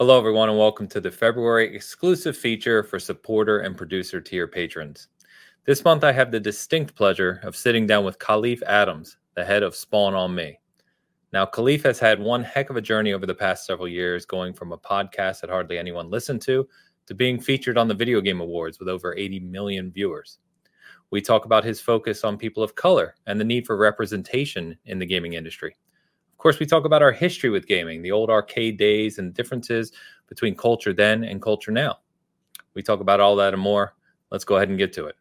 Hello, everyone, and welcome to the February exclusive feature for supporter and producer tier patrons. This month, I have the distinct pleasure of sitting down with Kahlief Adams, the head of Spawn on Me. Now, Khalif has had one heck of a journey over the past several years, going from a podcast that hardly anyone listened to to being featured on the Video Game Awards with over 80 million viewers. We talk about his focus on people of color and the need for representation in the gaming industry. Course, we talk about our history with gaming, the old arcade days, and differences between culture then and culture now. We talk about all that and more. Let's go ahead and get to it.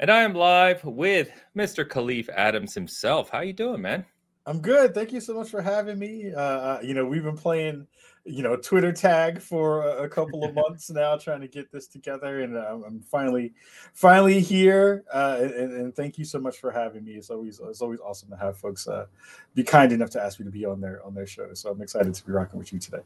And I am live with Mr. Kahlief Adams himself. How you doing, man? I'm good. Thank you so much for having me. Uh, you know, we've been playing, you know, Twitter tag for a, couple of months now, trying to get this together, and uh, I'm finally, finally here. Uh, and, and, thank you so much for having me. It's always it's always awesome to have folks uh, be kind enough to ask me to be on their on their show. So I'm excited to be rocking with you today.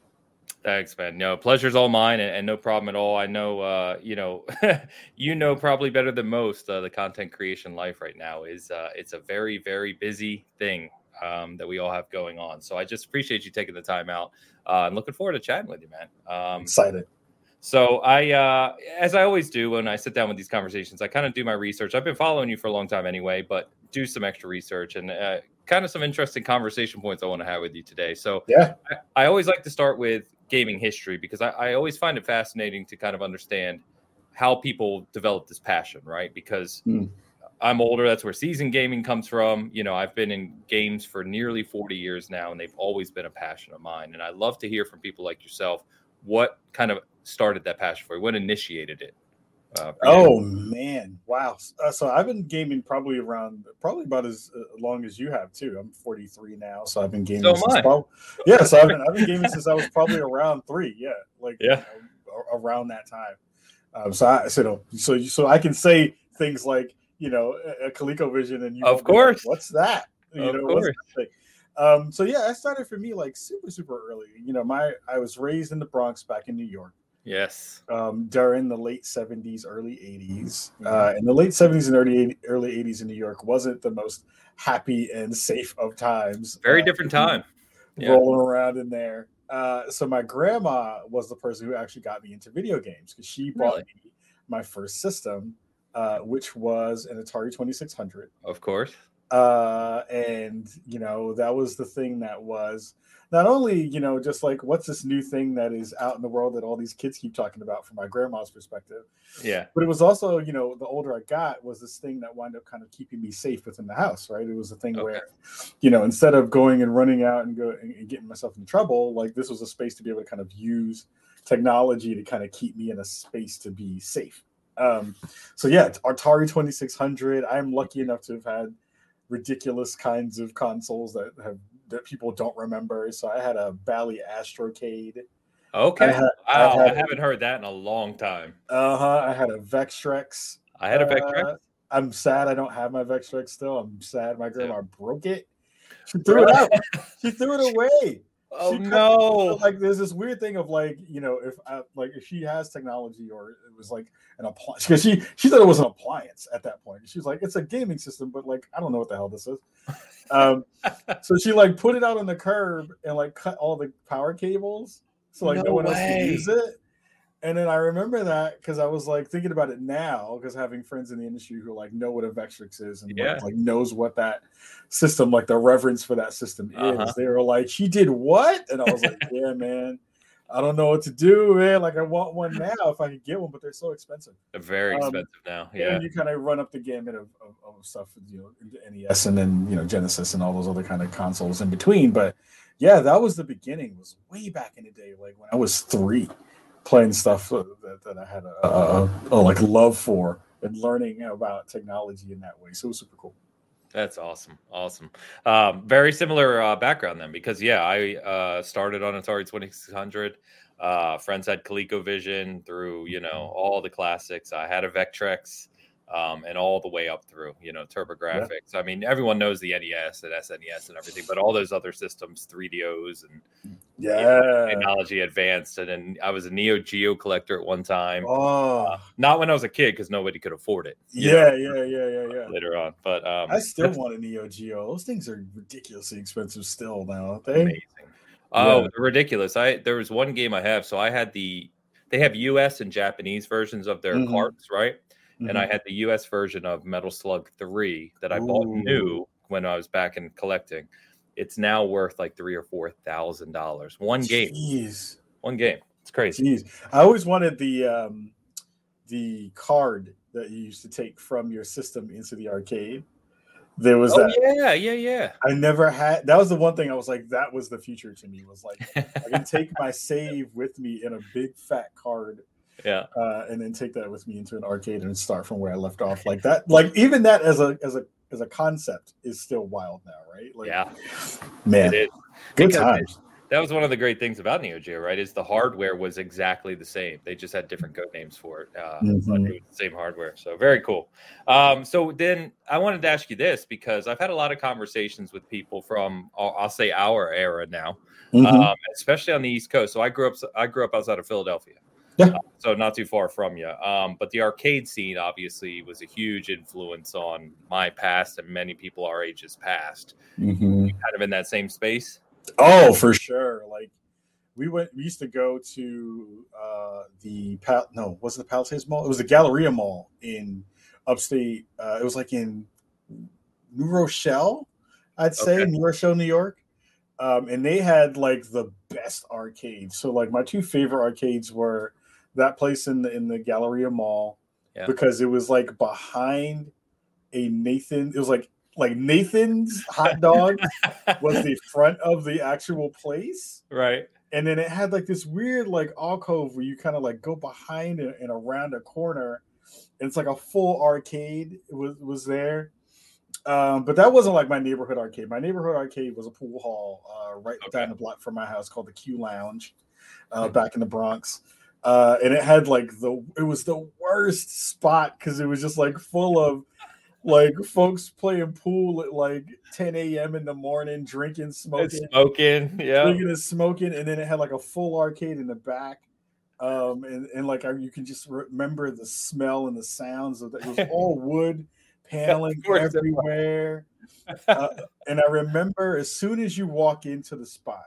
Thanks, man. No, pleasure's all mine, and, and no problem at all. I know, uh, you know, you know probably better than most. Uh, the content creation life right now is uh, it's a very, very busy thing um, that we all have going on. So I just appreciate you taking the time out. Uh, I'm looking forward to chatting with you, man. Um, Excited. So I, uh, as I always do when I sit down with these conversations, I kind of do my research. I've been following you for a long time anyway, but do some extra research and uh, kind of some interesting conversation points I want to have with you today. So yeah, I, I always like to start with gaming history because I, I always find it fascinating to kind of understand how people develop this passion, right? Because mm. I'm older. That's where season gaming comes from. You know, I've been in games for nearly 40 years now, and they've always been a passion of mine. And I love to hear from people like yourself what kind of started that passion for you, what initiated it. Uh, oh man, wow! Uh, so I've been gaming probably around probably about as uh, long as you have too. I'm 43 now, so I've been gaming. So since yeah, so I've been I've been gaming since I was probably around three. Yeah, like yeah, you know, around that time. Um, so I so so so I can say things like you know a ColecoVision, and you of course, like, what's that? You of know, course. Um, so yeah, I started for me like super super early. You know, my I was raised in the Bronx back in New York. Yes. Um, during the late 70s, early 80s. Uh, in the late 70s and early early 80s in New York wasn't the most happy and safe of times. Very uh, different time. Rolling around in there. Uh, so my grandma was the person who actually got me into video games because she bought really? me my first system, uh, which was an Atari 2600. Of course. Uh, and you know that was the thing that was not only you know just like what's this new thing that is out in the world that all these kids keep talking about from my grandma's perspective yeah but it was also you know the older i got was this thing that wound up kind of keeping me safe within the house right it was a thing okay. where you know instead of going and running out and go and getting myself in trouble like this was a space to be able to kind of use technology to kind of keep me in a space to be safe um so yeah atari 2600 i'm lucky enough to have had ridiculous kinds of consoles that have that people don't remember. So I had a Bally Astrocade. Okay. I, had, wow, I, had, I, haven't heard that in a long time. Uh huh. I had a Vectrex. I had a Vectrex. Uh, I'm sad I don't have my Vectrex still. I'm sad my grandma yeah. broke it. She threw it out. she threw it away. Oh no! Like there's this weird thing of like you know if I, like if she has technology or it was like an appliance because she she thought it was an appliance at that point. She's like it's a gaming system, but like I don't know what the hell this is. Um, so she like put it out on the curb and like cut all the power cables so like no, no one way. else could use it. And then I remember that because I was like thinking about it now because having friends in the industry who like know what a Vectrex is and yeah. like knows what that system, like the reverence for that system uh-huh. is. They were like, "She did what?" And I was like, "Yeah, man." I don't know what to do, man. Like I want one now if I could get one, but they're so expensive. They're very um, expensive now. Yeah. And you kind of run up the gamut of, of, of stuff, you know, into NES and then you know Genesis and all those other kind of consoles in between. But yeah, that was the beginning. It was way back in the day, like when I was three playing stuff that, that I had a, a, a, like love for and learning about technology in that way. So it was super cool. That's awesome. Awesome. Um, very similar uh, background then, because yeah, I uh, started on Atari 2600. Uh, friends had ColecoVision through, you know, mm-hmm. all the classics. I had a Vectrex um, and all the way up through, you know, TurboGrafx. Yeah. I mean, everyone knows the NES and SNES and everything, but all those other systems, 3DOs and yeah, you know, technology advanced. And then I was a Neo Geo collector at one time. Oh, uh, not when I was a kid because nobody could afford it. Yeah, yeah, yeah, yeah, yeah. Later on, but um, I still want a Neo Geo. Those things are ridiculously expensive still now, aren't they? Amazing. Oh, yeah. ridiculous! I there was one game I have, so I had the they have U.S. and Japanese versions of their mm-hmm. carts, right? Mm-hmm. And I mm-hmm. had the U.S. version of Metal Slug Three that I Ooh. bought new when I was back in collecting. It's now worth like three or four thousand dollars. One game. Jeez. One game. It's crazy. Jeez. I always wanted the um the card that you used to take from your system into the arcade. There was oh, that. Yeah, yeah, yeah. I never had. That was the one thing I was like, that was the future to me. Was like, I can take my save with me in a big fat card. Yeah. Uh, and then take that with me into an arcade and start from where I left off. Like that. Like even that as a as a as a concept is still wild now, right? Like, yeah. Man. Good times that was one of the great things about Neo Geo, right? Is the hardware was exactly the same. They just had different code names for it, uh, mm-hmm. it was the same hardware. So very cool. Um, so then I wanted to ask you this because I've had a lot of conversations with people from I'll, say our era now, mm-hmm. um, especially on the East Coast. So I grew up I grew up outside of Philadelphia. Yeah. Uh, so not too far from you. Um, but the arcade scene obviously was a huge influence on my past and many people our ages past. Mm-hmm. Kind of in that same space. Oh, for sure. Like we went, we used to go to uh, the Pal. No, wasn't the Palisades Mall? It was the Galleria Mall in upstate. Uh, it was like in New Rochelle, I'd say okay. New Rochelle, New York. Um, and they had like the best arcades. So like my two favorite arcades were that place in the in the Galleria Mall yeah. because it was like behind a Nathan. It was like like Nathan's hot dog was the front of the actual place. Right. And then it had like this weird like alcove where you kind of like go behind and, and around a corner. And it's like a full arcade was was there. Um, but that wasn't like my neighborhood arcade. My neighborhood arcade was a pool hall uh, right okay. down the block from my house called the Q Lounge, uh, hmm. back in the Bronx. Uh, and it had like the it was the worst spot because it was just like full of like folks playing pool at like 10 a.m. in the morning, drinking, smoking, it's smoking, yeah, drinking and smoking, and then it had like a full arcade in the back. Um, and, and like you can just remember the smell and the sounds of that. It was all wood paneling everywhere. uh, and I remember as soon as you walk into the spot,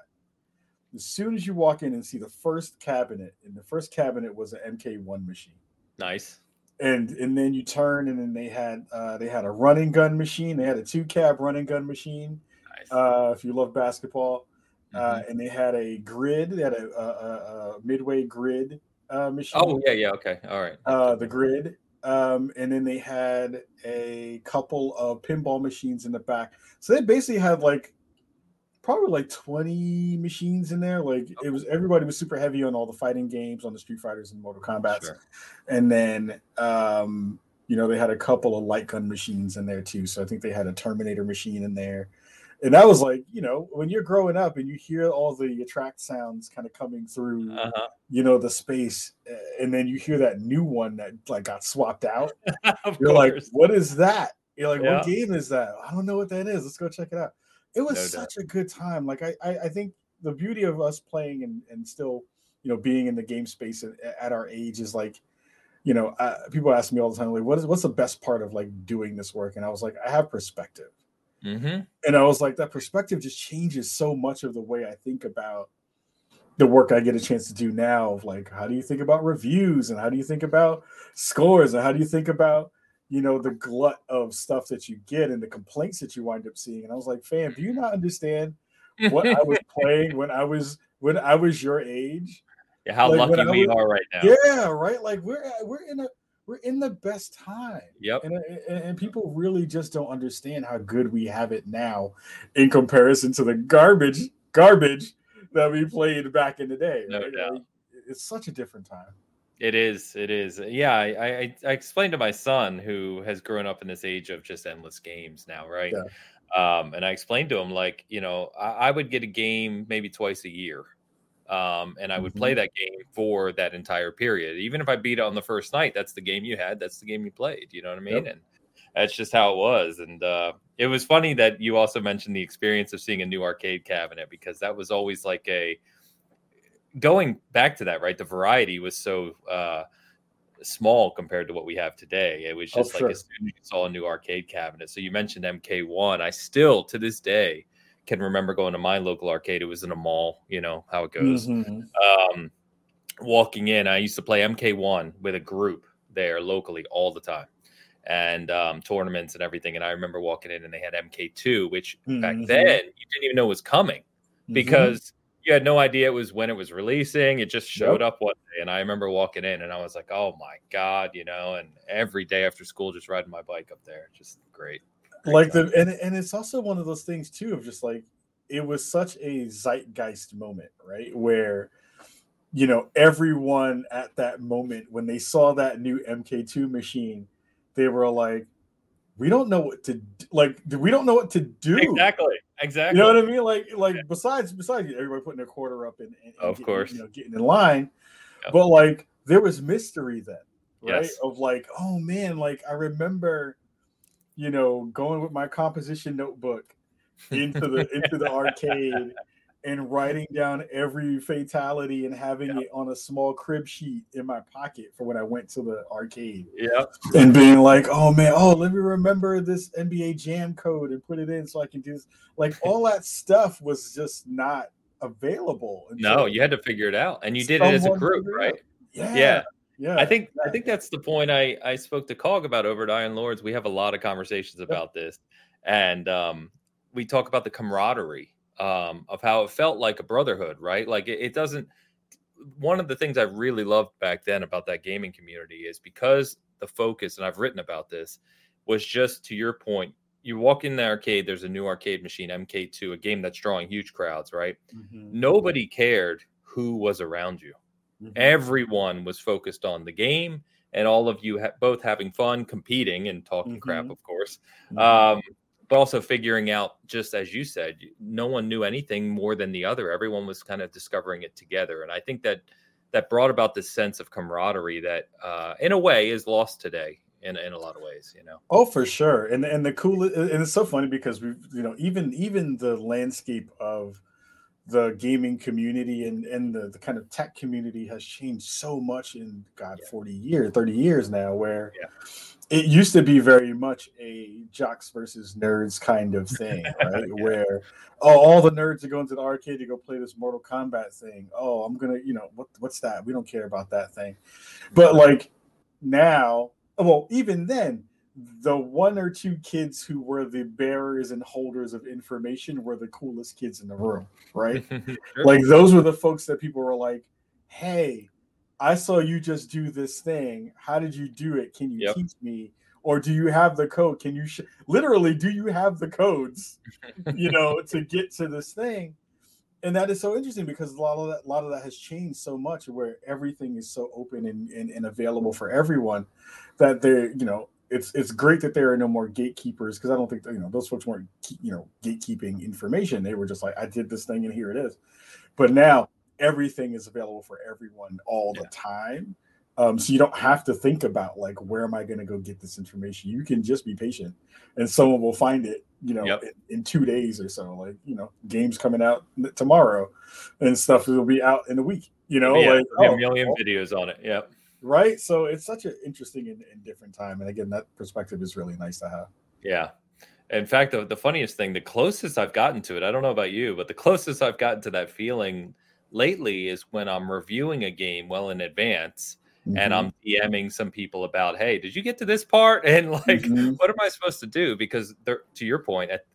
as soon as you walk in and see the first cabinet, and the first cabinet was an MK1 machine. Nice and and then you turn and then they had uh, they had a Run and Gun machine. They had a two cab Run and Gun machine. Nice. Uh, if you love basketball, uh, mm-hmm. uh, and they had a grid. They had a, a, a midway grid uh, machine. Oh yeah, yeah, okay, all right. Uh, the grid, um, and then they had a couple of pinball machines in the back. So they basically had like probably like 20 machines in there. Like it was everybody was super heavy on all the fighting games, on the Street Fighters and Mortal Kombat. Sure. And then um, you know, they had a couple of light gun machines in there too. So I think they had a Terminator machine in there. And that was like, you know, when you're growing up and you hear all the attract sounds kind of coming through, uh-huh. you know, the space, eh, and then you hear that new one that like got swapped out. you're course. like, what is that? You're like, yeah. what game is that? I don't know what that is. Let's go check it out it was no such doubt. a good time. Like I, I, I, think the beauty of us playing and, and still, you know, being in the game space at, at our age is like, you know, uh, people ask me all the time, like, what is what's the best part of like doing this work? And I was like, I have perspective. Mm-hmm. And I was like, that perspective just changes so much of the way I think about the work I get a chance to do now. Of like, how do you think about reviews and how do you think about scores and how do you think about you know, the glut of stuff that you get and the complaints that you wind up seeing. And I was like, fam, do you not understand what I was playing when I was when I was your age? Yeah, how like lucky we was, are right now. Yeah, right. Like we're we're in a we're in the best time. Yep. And, and, and people really just don't understand how good we have it now in comparison to the garbage garbage that we played back in the day. Right? No doubt. Like, it's such a different time. It is. It is. Yeah. I, I, I explained to my son who has grown up in this age of just endless games now, right? Yeah. Um, and I explained to him like, you know, I, I, would get a game maybe twice a year. Um, and I would mm-hmm. play that game for that entire period. Even if I beat it on the first night, that's the game you had. That's the game you played. You know what I mean? Yep. And that's just how it was. And uh, it was funny that you also mentioned the experience of seeing a new arcade cabinet because that was always like a going back to that, right? The variety was so uh, small compared to what we have today. It was oh, just oh, like sure. as soon as you saw a new arcade cabinet. So you mentioned MK1. I still to this day can remember going to my local arcade. It was in a mall, you know how it goes. Mhm. Um, walking in, I used to play MK1 with a group there locally all the time, and um, tournaments and everything. And I remember walking in, and they had MK2, which back Mhm. then you didn't even know was coming Mhm. because you had no idea it was when it was releasing. It just showed Yep. up one day, and I remember walking in, and I was like, "Oh my god!" You know. And every day after school, just riding my bike up there, just great. Great like time. the and and it's also one of those things too of just like it was such a zeitgeist moment, right? Where you know everyone at that moment when they saw that new MK2 machine, they were like, "We don't know what to like. We don't know what to do." exactly, exactly. You know what I mean? Like, like besides besides everybody putting their quarter up and, and, and Of getting, course. you know, getting in line, but like there was mystery then, right? Yes. Of like, oh man, like I remember, you know, going with my composition notebook into the into the arcade and writing down every fatality and having it on a small crib sheet in my pocket for when I went to the arcade Yep. and being like, oh man, oh let me remember this NBA Jam code and put it in so I can do this. Like all that stuff was just not available. No, you had to figure it out, and you did it as a group, right? Yeah, Yeah. yeah. I think I think that's the point I I spoke to Cog about over at Iron Lords. We have a lot of conversations about this, and um, we talk about the camaraderie um, of how it felt like a brotherhood, right? Like it, it doesn't. One of the things I really loved back then about that gaming community is because the focus, and I've written about this, was just to your point. You walk in the arcade, there's a new arcade machine, MK2, a game that's drawing huge crowds, right? Mhm, Nobody cared who was around you mhm. everyone was focused on the game and all of you ha- both having fun competing and talking crap Mhm. of course Mhm. um, but also figuring out just as you said no one knew anything more than the other everyone was kind of discovering it together and i think that that brought about this sense of camaraderie that uh, in a way is lost today in, in a lot of ways you know Oh, for sure. And and the cool and it's so funny because we you know even even the landscape of the gaming community and and the, the kind of tech community has changed so much in God Yeah. 40 years, 30 years now where Yeah. It used to be very much a jocks versus nerds kind of thing, right? Yeah. Where oh all the nerds are going to the arcade to go play this Mortal Kombat thing. Oh, I'm gonna, you know, what what's that? We don't care about that thing. But like now, well, even then, the one or two kids who were the bearers and holders of information were the coolest kids in the room, right? Sure. like those were the folks that people were like, "Hey, I saw you just do this thing. How did you do it? Can you Yep. teach me?" Or do you have the code? Can you sh- literally do you have the codes, you know, to get to this thing? And that is so interesting because a lot of that, a lot of that has changed so much, where everything is so open and, and, and available for everyone that they're, you know, it's it's great that there are no more gatekeepers because I don't think that, you know those folks weren't you know gatekeeping information. They were just like, I did this thing and here it is. But now everything is available for everyone all the time. Um, so you don't have to think about like where am I going to go get this information. You can just be patient, and someone will find it. You know, Yep. in, in two days or so. Like you know, games coming out tomorrow, and stuff will be out in a week. You know, yeah, like oh, a million oh, videos on it yeah right. So it's such an interesting and, and different time. And again, that perspective is really nice to have. Yeah. In fact, the, the funniest thing, the closest I've gotten to it, I don't know about you, but the closest I've gotten to that feeling lately is when I'm reviewing a game well in advance and I'm DMing some people about, hey, did you get to this part? And like, Mhm. what am I supposed to do? Because there, to your point, at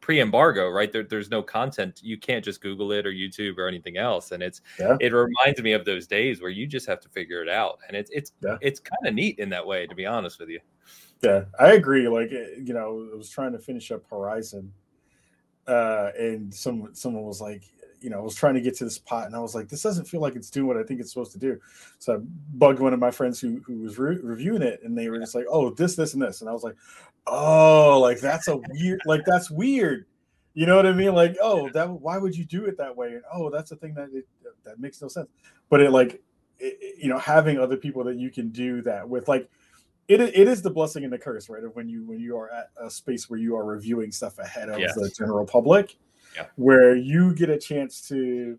pre-embargo, right? There, there's no content. You can't just Google it or YouTube or anything else. And it's Yeah. it reminds me of those days where you just have to figure it out. And it's it's Yeah. it's kind of neat in that way, to be honest with you. Yeah, I agree. Like eh, you know, I was trying to finish up Horizon, uh, and some someone was like, you know, I was trying to get to this pot, and I was like, this doesn't feel like it's doing what I think it's supposed to do. So I bugged one of my friends who who was re- reviewing it, and they were just like, oh, this, this, and this, and I was like, oh, like that's a weird, like that's weird. You know what I mean? Like, oh, that why would you do it that way? And oh, that's a thing that it, that makes no sense. But it like, it, you know, having other people that you can do that with, like it, it is the blessing and the curse, right? Of when you when you are at a space where you are reviewing stuff ahead of Yes. the general public, Yeah. where you get a chance to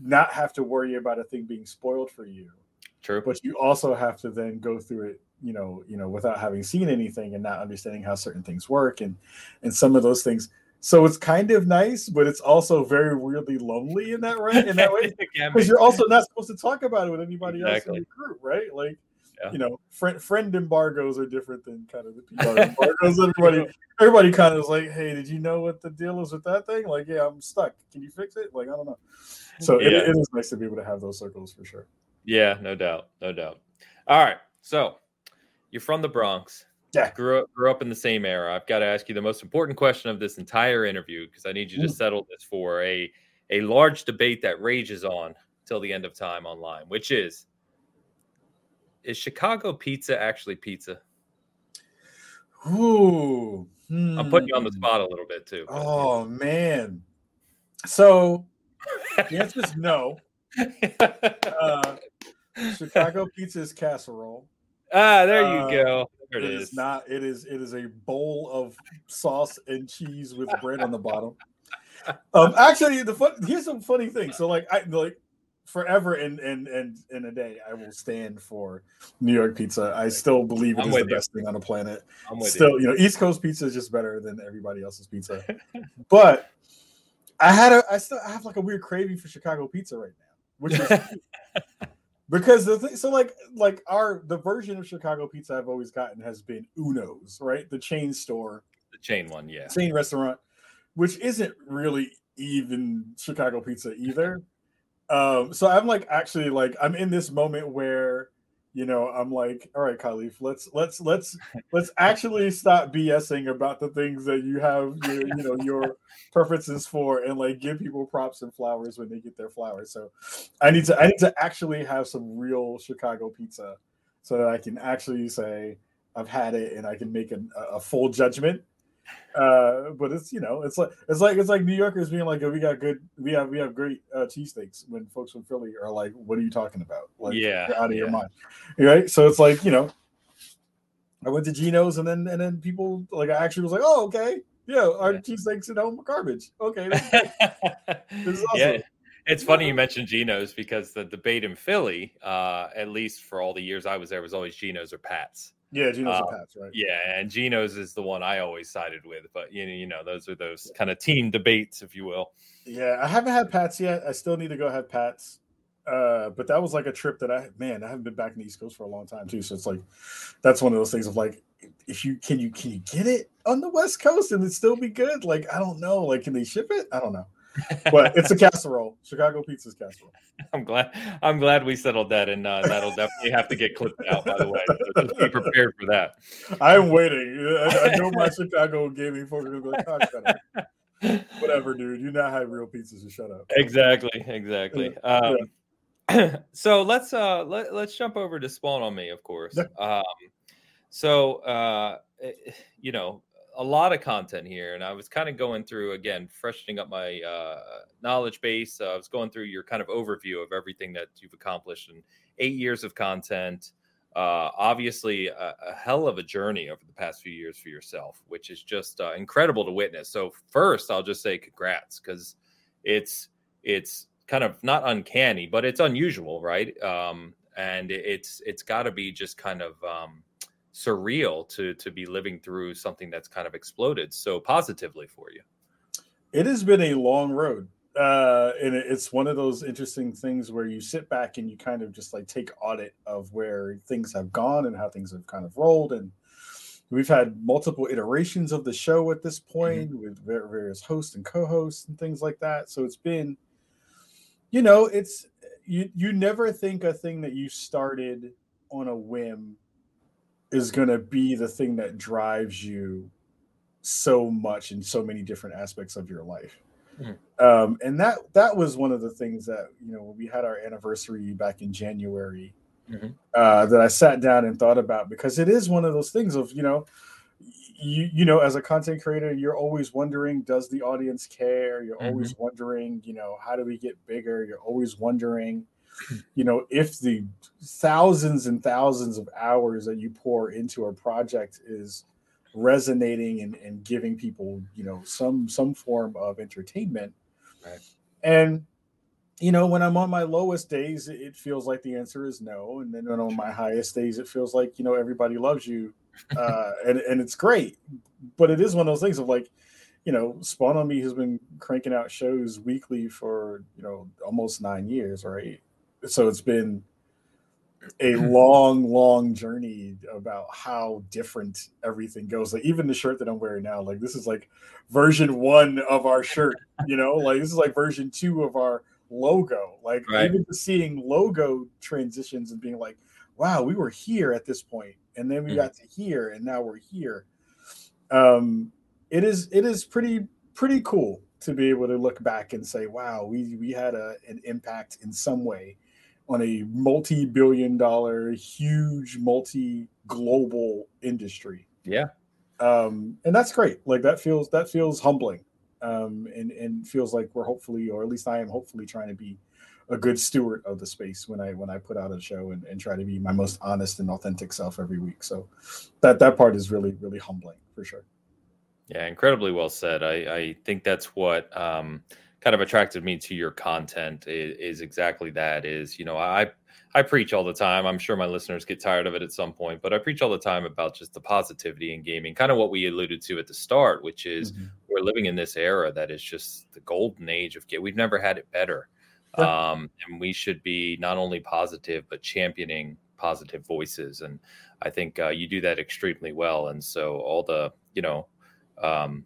not have to worry about a thing being spoiled for you, True. but you also have to then go through it, you know, you know, without having seen anything and not understanding how certain things work, and and some of those things So it's kind of nice, but it's also very weirdly lonely in that right in that way because you're also not supposed to talk about it with anybody exactly. else in your group, right? Like, yeah. you know, friend friend embargoes are different than kind of the PR embargoes. everybody everybody kind of is like, hey, did you know what the deal is with that thing? Like, yeah, I'm stuck. Can you fix it? Like, I don't know. So yeah. it, it is nice to be able to have those circles for sure. Yeah, no doubt, no doubt. All right, so you're from the Bronx. Yeah. Grew up grew up in the same era. I've got to ask you the most important question of this entire interview because I need you to mm. settle this for a a large debate that rages on till the end of time online, which is is Chicago pizza actually pizza? Ooh. Hmm. I'm putting you on the hmm. spot a little bit too. Oh man. So the answer is no. Uh, Chicago pizza is casserole. Ah, there you uh, go. There it is. is. not. It is. It is a bowl of sauce and cheese with bread on the bottom. Um, actually, the fun. Here's some funny thing. So, like, I like forever and and and in a day, I will stand for New York pizza. I still believe it I'm is the you. best thing on the planet. still, you. you know, East Coast pizza is just better than everybody else's pizza. but I had a. I still I have like a weird craving for Chicago pizza right now, which is because the thing, so like like our the version of Chicago pizza I've always gotten has been Uno's, right? The chain store, the chain one, yeah, chain restaurant, which isn't really even Chicago pizza either. Um, so I'm like actually like I'm in this moment where you know i'm like all right kahlief let's let's let's let's actually stop bsing about the things that you have your, you know your preferences for and like give people props and flowers when they get their flowers. So i need to i need to actually have some real chicago pizza so that i can actually say i've had it and i can make a, a full judgment uh, but it's you know, it's like it's like it's like New Yorkers being like, oh, we got good, we have we have great uh, cheesesteaks. When folks from Philly are like, what are you talking about? Like, yeah, out of yeah. your mind, right? So it's like you know, I went to Geno's and then and then people like I actually was like, oh, okay, yeah, our yeah. cheesesteaks at home are garbage. Okay, awesome. yeah. It's funny you mentioned Geno's because the debate in Philly, uh, at least for all the years I was there, was always Geno's or Pat's. Yeah, Geno's um, Pats, right? Yeah, and Geno's is the one I always sided with. But you know, you know, those are those kind of team debates, if you will. Yeah, I haven't had Pats yet. I still need to go have Pats. Uh, but that was like a trip that I man, I haven't been back in the East Coast for a long time too. So it's like that's one of those things of like, if you can you can you get it on the West Coast and it still be good? Like I don't know. Like can they ship it? I don't know but it's a casserole. Chicago pizza's casserole. I'm glad. I'm glad we settled that, and uh, that'll definitely have to get clipped out. By the way, so just be prepared for that. I'm waiting. I, I know my Chicago gaming folks are going to go, Whatever, dude. You not have real pizzas. So shut up. Exactly. Exactly. Um, yeah. so let's uh let, let's jump over to Spawn on Me, of course. Um, so uh, eh, you know, a lot of content here, and I was kind of going through again, freshening up my uh, knowledge base. Uh, I was going through your kind of overview of everything that you've accomplished in eight years of content. Uh, obviously, a, a, hell of a journey over the past few years for yourself, which is just uh, incredible to witness. So, first, I'll just say congrats because it's it's kind of not uncanny, but it's unusual, right? Um, and it's it's got to be just kind of um, surreal to to be living through something that's kind of exploded so positively for you it has been a long road uh and it's one of those interesting things where you sit back and you kind of just like take audit of where things have gone and how things have kind of rolled and we've had multiple iterations of the show at this mm-hmm. point mm-hmm. with various hosts and co-hosts and things like that so it's been you know it's you you never think a thing that you started on a whim is going to be the thing that drives you so much in so many different aspects of your life. Mm-hmm. Um, and that that was one of the things that you know when we had our anniversary back in January mm-hmm. uh, that I sat down and thought about because it is one of those things of you know you you know as a content creator you're always wondering does the audience care you're mm-hmm. always wondering you know how do we get bigger you're always wondering you know, if the thousands and thousands of hours that you pour into a project is resonating and, and giving people, you know, some some form of entertainment. Right. And you know, when I'm on my lowest days, it feels like the answer is no. And then when on my highest days, it feels like, you know, everybody loves you. Uh, and, and it's great. But it is one of those things of like, you know, Spawn on Me has been cranking out shows weekly for you know almost nine years, right? So it's been a long, long journey about how different everything goes. Like even the shirt that I'm wearing now, like this is like version one of our shirt, you know, like this is like version two of our logo. Like right. even seeing logo transitions and being like, wow, we were here at this point, and then we mm. got to here, and now we're here. Um, it is it is pretty pretty cool to be able to look back and say, wow, we we had a an impact in some way on a multi-billion dollar, huge multi-global industry. Yeah. Um, and that's great. Like that feels that feels humbling. Um, and and feels like we're hopefully, or at least I am hopefully trying to be a good steward of the space when I when I put out a show and, and try to be my most honest and authentic self every week. So that that part is really, really humbling for sure. Yeah, incredibly well said. I, I think that's what um, kind of attracted me to your content is, is, exactly that. Is you know I I preach all the time. I'm sure my listeners get tired of it at some point, but I preach all the time about just the positivity in gaming. Kind of what we alluded to at the start, which is mm-hmm. we're living in this era that is just the golden age of game. We've never had it better, yeah. um, and we should be not only positive but championing positive voices. And I think uh, you do that extremely well. And so all the you know um,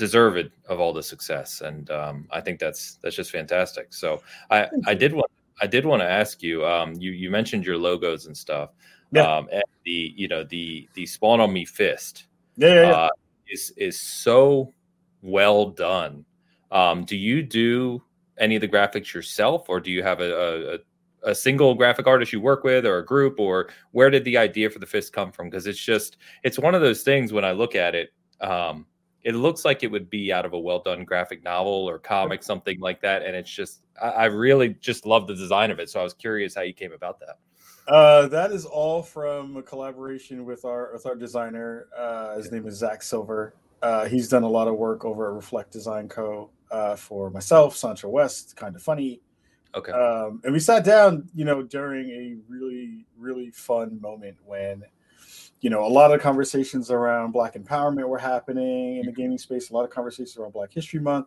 deserved of all the success, and um, I think that's that's just fantastic. So I I did want I did want to ask you. Um, you you mentioned your logos and stuff. Yeah. Um, and the you know the the spawn on me fist. Yeah, yeah, yeah. Uh, is is so well done. Um, do you do any of the graphics yourself, or do you have a, a, a single graphic artist you work with or a group or where did the idea for the fist come from because it's just it's one of those things when i look at it um, it looks like it would be out of a well done graphic novel or comic, something like that. And it's just, I, I really just love the design of it. So I was curious how you came about that. Uh, that is all from a collaboration with our with our designer. Uh, his name is Zach Silver. Uh, he's done a lot of work over at Reflect Design Co. Uh, for myself, Sancho West, kind of funny. Okay. Um, and we sat down, you know, during a really really fun moment when you know, a lot of conversations around Black empowerment were happening in the gaming space. A lot of conversations around Black History Month,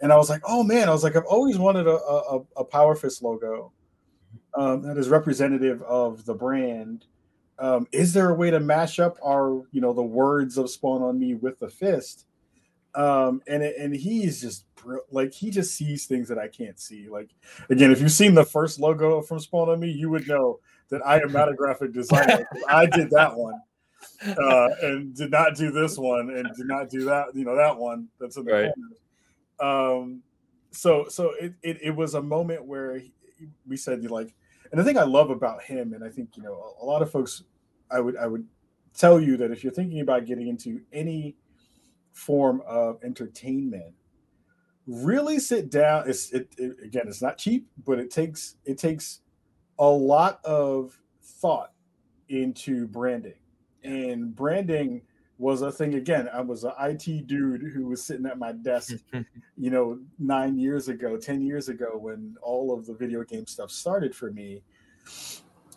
and I was like, oh man, I was like, I've always wanted a a, a Power Fist logo um, that is representative of the brand. Um, is there a way to mash up our, you know, the words of Spawn on Me with the fist? Um, and and he's just like he just sees things that I can't see. Like again, if you've seen the first logo from Spawn on Me, you would know that I am not a graphic designer. I did that one uh, and did not do this one and did not do that you know that one that's in the right. um so so it, it, it was a moment where he, we said like and the thing i love about him and i think you know a, a lot of folks i would i would tell you that if you're thinking about getting into any form of entertainment really sit down. It's it, it, again it's not cheap but it takes it takes a lot of thought into branding and branding was a thing again i was an it dude who was sitting at my desk you know nine years ago ten years ago when all of the video game stuff started for me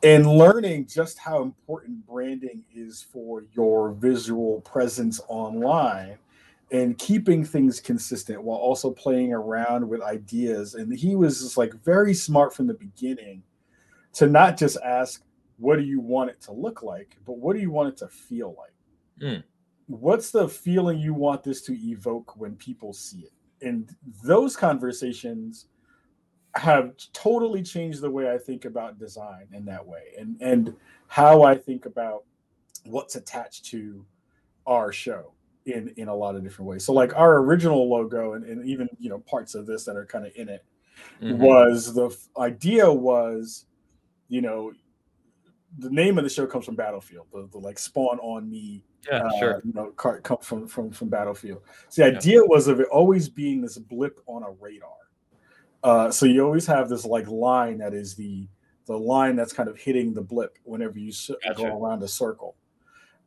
and learning just how important branding is for your visual presence online and keeping things consistent while also playing around with ideas. And he was just like very smart from the beginning to not just ask what do you want it to look like, but what do you want it to feel like? Mm. What's the feeling you want this to evoke when people see it? And those conversations have totally changed the way I think about design in that way and and how I think about what's attached to our show in in a lot of different ways. So like our original logo and, and even you know parts of this that are kind of in it mm-hmm. was the idea was you know the name of the show comes from Battlefield. The, the like spawn on me. Yeah, uh, sure. You know, car, come from from from Battlefield. So the idea yeah. was of it always being this blip on a radar. Uh, so you always have this like line that is the the line that's kind of hitting the blip whenever you gotcha. go around a circle.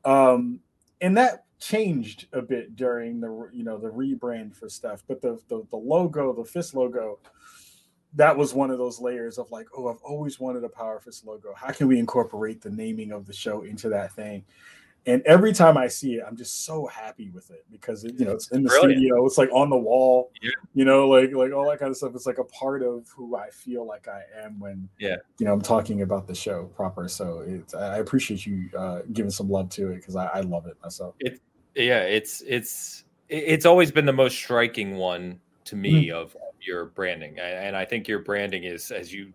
Um, and that changed a bit during the you know the rebrand for stuff, but the the, the logo, the fist logo, that was one of those layers of like, oh, I've always wanted a Power Fist logo. How can we incorporate the naming of the show into that thing? And every time I see it, I'm just so happy with it because it, you know it's in the Brilliant. studio, it's like on the wall, Yeah. you know, like like all that kind of stuff. It's like a part of who I feel like I am when Yeah. you know I'm talking about the show proper. So it's I appreciate you uh, giving some love to it because I, I love it myself. It, yeah it's it's it's always been the most striking one to me of your branding and i think your branding is as you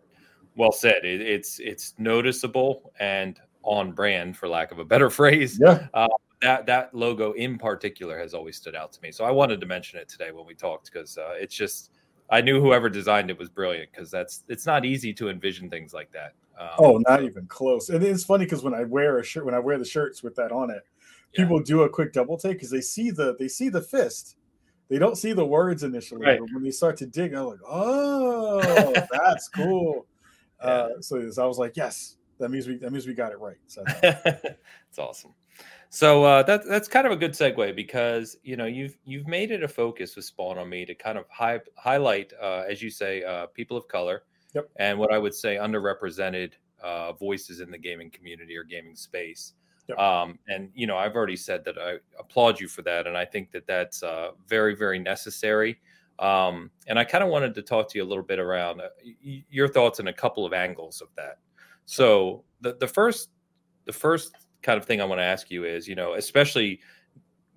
well said it, it's it's noticeable and on brand for lack of a better phrase Yeah, that that logo in particular has always stood out to me so i wanted to mention it today when we talked because uh, it's just i knew whoever designed it was brilliant because that's it's not easy to envision things like that um, Oh, not even close. And it's funny because when I wear a shirt, when I wear the shirts with that on it, Yeah. people do a quick double take because they see the they see the fist. They don't see the words initially, Right. but when they start to dig, I'm like, oh, that's cool. Uh, so, I was like, yes, that means we that means we got it right. So it's awesome. So uh, that that's kind of a good segue because you know you've you've made it a focus with Spawn on Me to kind of hi- highlight, uh, as you say, uh, people of color, Yep. and what I would say underrepresented uh, voices in the gaming community or gaming space. Yep. Um, and you know, I've already said that I applaud you for that, and I think that that's uh, very very necessary. Um, and I kind of wanted to talk to you a little bit around uh, y- your thoughts on a couple of angles of that. So the the first the first kind of thing I want to ask you is, you know, especially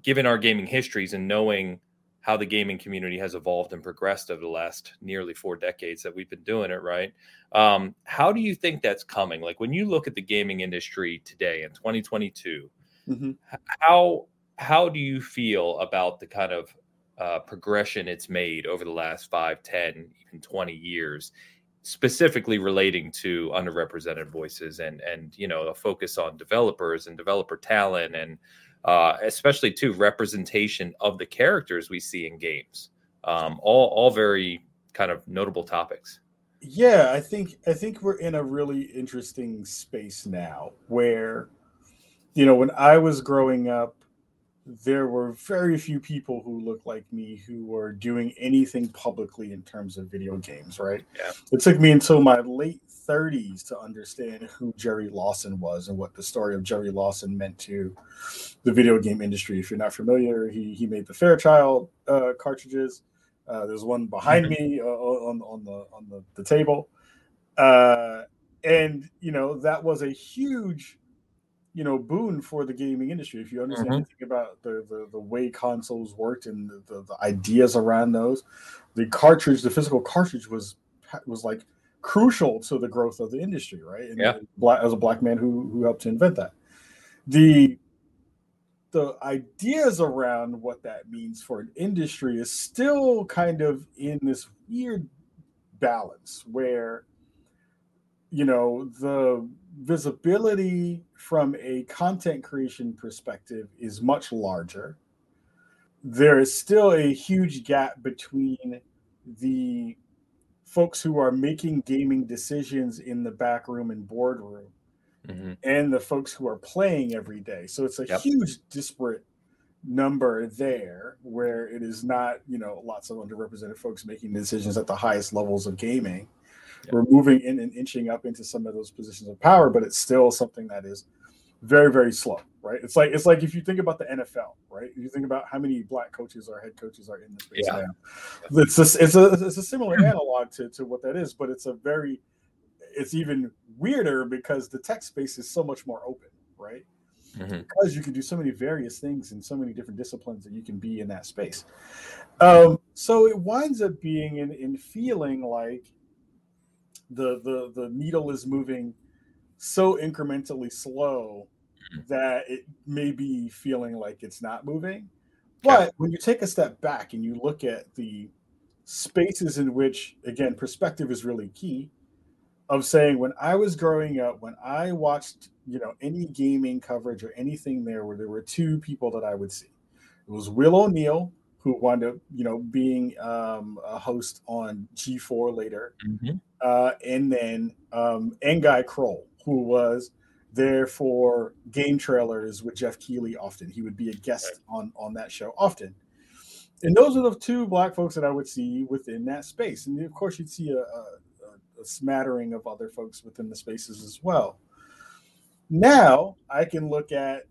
given our gaming histories and knowing how the gaming community has evolved and progressed over the last nearly four decades that we've been doing it, right? Um, how do you think that's coming? Like when you look at the gaming industry today in 2022, Mhm. how how do you feel about the kind of uh, progression it's made over the last five, 10, even 20 years, specifically relating to underrepresented voices and and you know a focus on developers and developer talent and uh, especially too representation of the characters we see in games. Um, all all very kind of notable topics. yeah, I think I think we're in a really interesting space now where, you know, when I was growing up, there were very few people who looked like me who were doing anything publicly in terms of video games, right? Yeah. It took me until my late 30s to understand who Jerry Lawson was and what the story of Jerry Lawson meant to the video game industry. If you're not familiar, he, he made the Fairchild uh, cartridges. Uh, there's one behind me uh, on, on the on the, the table. Uh, and you know that was a huge you know boon for the gaming industry if you understand Mhm. anything about the, the the way consoles worked and the, the, the ideas around those the cartridge the physical cartridge was was like crucial to the growth of the industry right? And Yeah. black, as a black man who who helped to invent that. The the ideas around what that means for an industry is still kind of in this weird balance where you know the visibility from a content creation perspective is much larger. There is still a huge gap between the folks who are making gaming decisions in the back room and boardroom Mhm. and the folks who are playing every day. So it's a Yep. huge disparate number there where it is not, you know, lots of underrepresented folks making decisions at the highest levels of gaming. Yep. We're moving in and inching up into some of those positions of power, but it's still something that is very, very slow, right? It's like it's like if you think about the NFL, right? You think about how many black coaches or head coaches are in this space Yeah. now. It's a, it's a it's a similar analog to, to what that is, but it's a very it's even weirder because the tech space is so much more open, right? Mhm. Because you can do so many various things in so many different disciplines that you can be in that space. Um, so it winds up being in, in feeling like the the the needle is moving so incrementally slow that it may be feeling like it's not moving. But when you take a step back and you look at the spaces in which, again, perspective is really key of saying when I was growing up, when I watched, you know, any gaming coverage or anything there where there were two people that I would see. It was Will O'Neill, who wound up, you know, being um, a host on G4 later, Mhm. uh, and then um, Ngai Kroll, who was there for game trailers with Geoff Keighley often. He would be a guest on on that show often. And those are the two black folks that I would see within that space. And of course, you'd see a, a, a smattering of other folks within the spaces as well. Now I can look at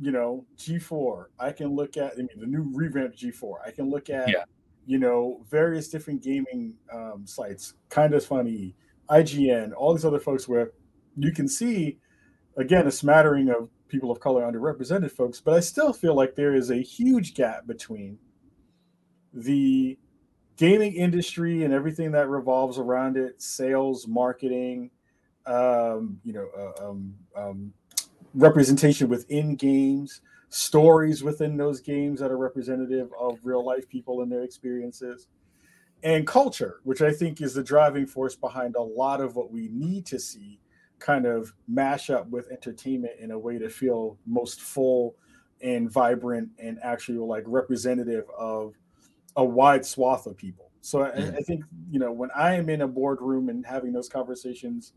you know, G4. I can look at I mean, the new revamped G4. I can look at, yeah. you know, various different gaming um, sites, kind of funny, IGN, all these other folks where you can see, again, a smattering of people of color, underrepresented folks, but I still feel like there is a huge gap between the gaming industry and everything that revolves around it sales marketing um, you know uh, um, um, representation within games stories within those games that are representative of real life people and their experiences and culture which i think is the driving force behind a lot of what we need to see kind of mash up with entertainment in a way to feel most full and vibrant and actually like representative of a wide swath of people. So I, I, think you know when I am in a boardroom and having those conversations,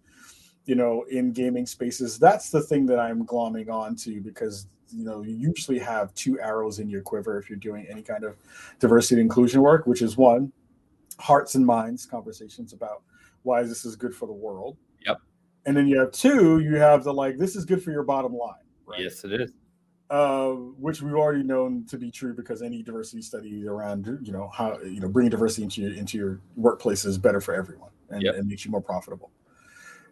you know, in gaming spaces, that's the thing that I'm glomming on to because you know you usually have two arrows in your quiver if you're doing any kind of diversity inclusion work, which is one, hearts and minds conversations about why this is good for the world. And then you have two, you have the like this is good for your bottom line. Right? Yes, it is uh, which we've already known to be true because any diversity study around you know how you know bringing diversity into your into your workplace is better for everyone and, yep. and makes you more profitable.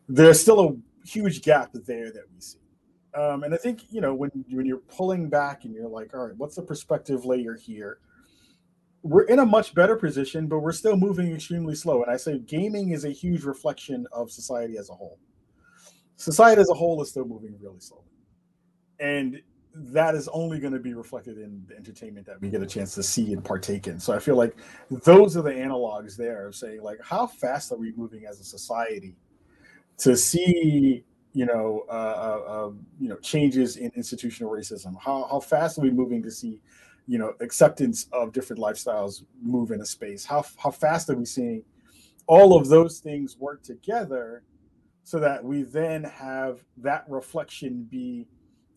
There's still a huge gap there that we see, um, and I think you know when when you're pulling back and you're like, all right, what's the perspective layer here? We're in a much better position, but we're still moving extremely slow. And I say gaming is a huge reflection of society as a whole. Society as a whole is still moving really slowly. And that is only going to be reflected in the entertainment that we get a chance to see and partake in. So I feel like those are the analogs there of saying like how fast are we moving as a society to see you know uh, uh, um, you know changes in institutional racism. How how fast are we moving to see you know acceptance of different lifestyles move in a space? How how fast are we seeing all of those things work together so that we then have that reflection be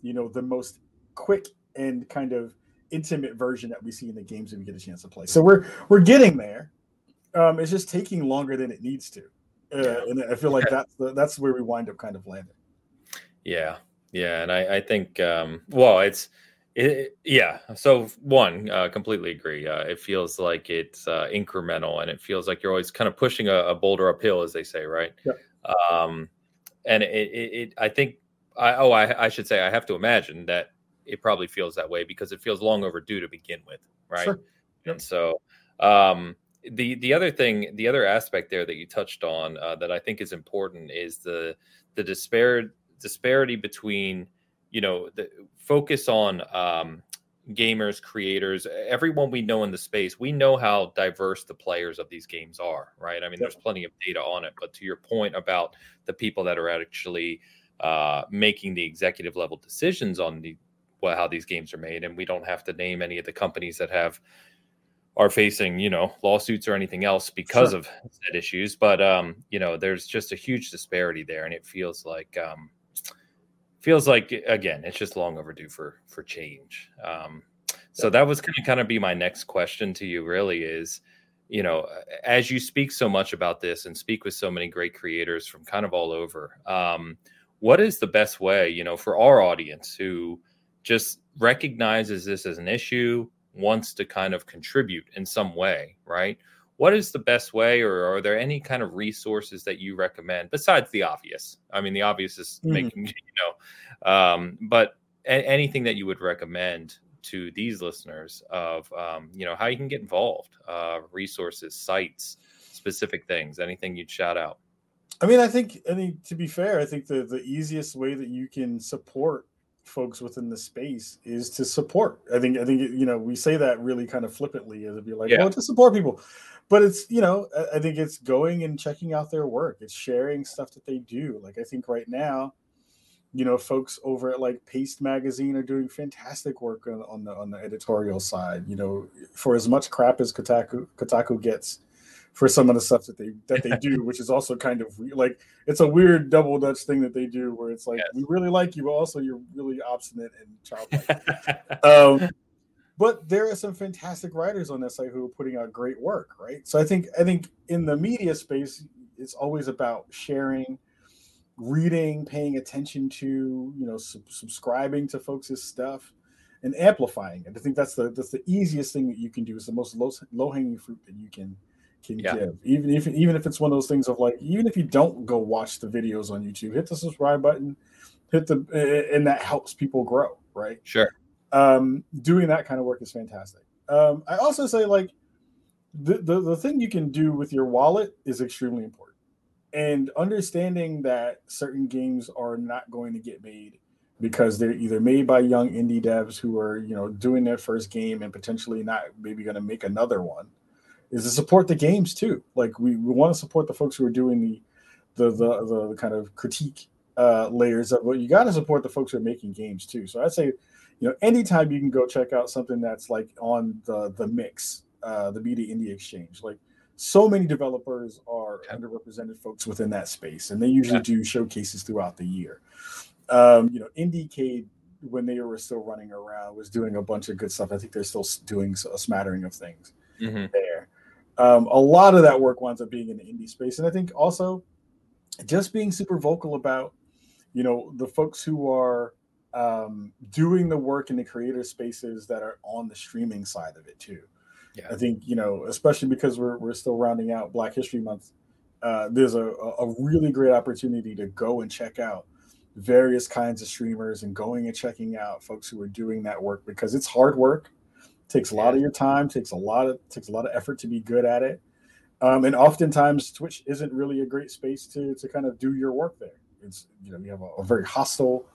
you know the most quick and kind of intimate version that we see in the games that we get a chance to play. So we're we're getting there. Um, it's just taking longer than it needs to, uh, and I feel like that's the, that's where we wind up kind of landing. Yeah, yeah, and I, I think um, well, it's it, yeah. So one, uh, completely agree. Uh, it feels like it's uh, incremental, and it feels like you're always kind of pushing a, a boulder uphill, as they say, right? Yeah. Um, and it, it, it, I think, I, oh, I, I should say, I have to imagine that it probably feels that way because it feels long overdue to begin with, right? Sure. Yep. And so, um, the the other thing, the other aspect there that you touched on uh, that I think is important is the the disparity disparity between you know the focus on um, gamers, creators, everyone we know in the space. We know how diverse the players of these games are, right? I mean, there's plenty of data on it. But to your point about the people that are actually uh, making the executive level decisions on the well, how these games are made, and we don't have to name any of the companies that have are facing you know lawsuits or anything else because sure. of said issues. But um, you know, there's just a huge disparity there, and it feels like um, feels like again, it's just long overdue for for change. Um, so that was going to kind of be my next question to you. Really, is you know, as you speak so much about this and speak with so many great creators from kind of all over, um, what is the best way, you know, for our audience who just recognizes this as an issue, wants to kind of contribute in some way, right? What is the best way, or are there any kind of resources that you recommend besides the obvious? I mean, the obvious is mm-hmm. making, you know, um, but a- anything that you would recommend to these listeners of, um, you know, how you can get involved, uh, resources, sites, specific things, anything you'd shout out? I mean, I think, I mean, to be fair, I think the, the easiest way that you can support folks within the space is to support. I think I think you know we say that really kind of flippantly as if you're like, yeah. well, to support people, but it's you know I, I think it's going and checking out their work. It's sharing stuff that they do. Like I think right now, you know, folks over at like Paste Magazine are doing fantastic work on, on the on the editorial side. You know, for as much crap as Kotaku Kotaku gets for some of the stuff that they that they do, which is also kind of like it's a weird double dutch thing that they do, where it's like yes. we really like you, but also you're really obstinate and childlike. um, but there are some fantastic writers on that site who are putting out great work, right? So I think I think in the media space, it's always about sharing, reading, paying attention to, you know, sub- subscribing to folks' stuff and amplifying it. I think that's the that's the easiest thing that you can do. It's the most low low hanging fruit that you can can yeah. give. Even if even if it's one of those things of like, even if you don't go watch the videos on YouTube, hit the subscribe button, hit the and that helps people grow, right? Sure. Um, doing that kind of work is fantastic. Um, I also say like the, the the thing you can do with your wallet is extremely important. And understanding that certain games are not going to get made because they're either made by young indie devs who are, you know, doing their first game and potentially not maybe going to make another one is to support the games too. Like we, we want to support the folks who are doing the the the, the kind of critique uh, layers of well, you got to support the folks who are making games too. So I'd say, you know, anytime you can go check out something that's like on the the mix, uh, the Media Indie Exchange, like so many developers are okay. underrepresented folks within that space, and they usually yeah. do showcases throughout the year. Um, you know, IndieCade when they were still running around was doing a bunch of good stuff. I think they're still doing a smattering of things mm-hmm. there um, a lot of that work winds up being in the indie space. And i think also just being super vocal about you know the folks who are um, doing the work in the creator spaces that are on the streaming side of it too. Yeah. i think you know especially because we're, we're still rounding out black history month uh, there's a, a really great opportunity to go and check out various kinds of streamers and going and checking out folks who are doing that work because it's hard work takes a lot of your time takes a lot of takes a lot of effort to be good at it. Um, and oftentimes twitch isn't really a great space to to kind of do your work there. It's you know you have a, a very hostile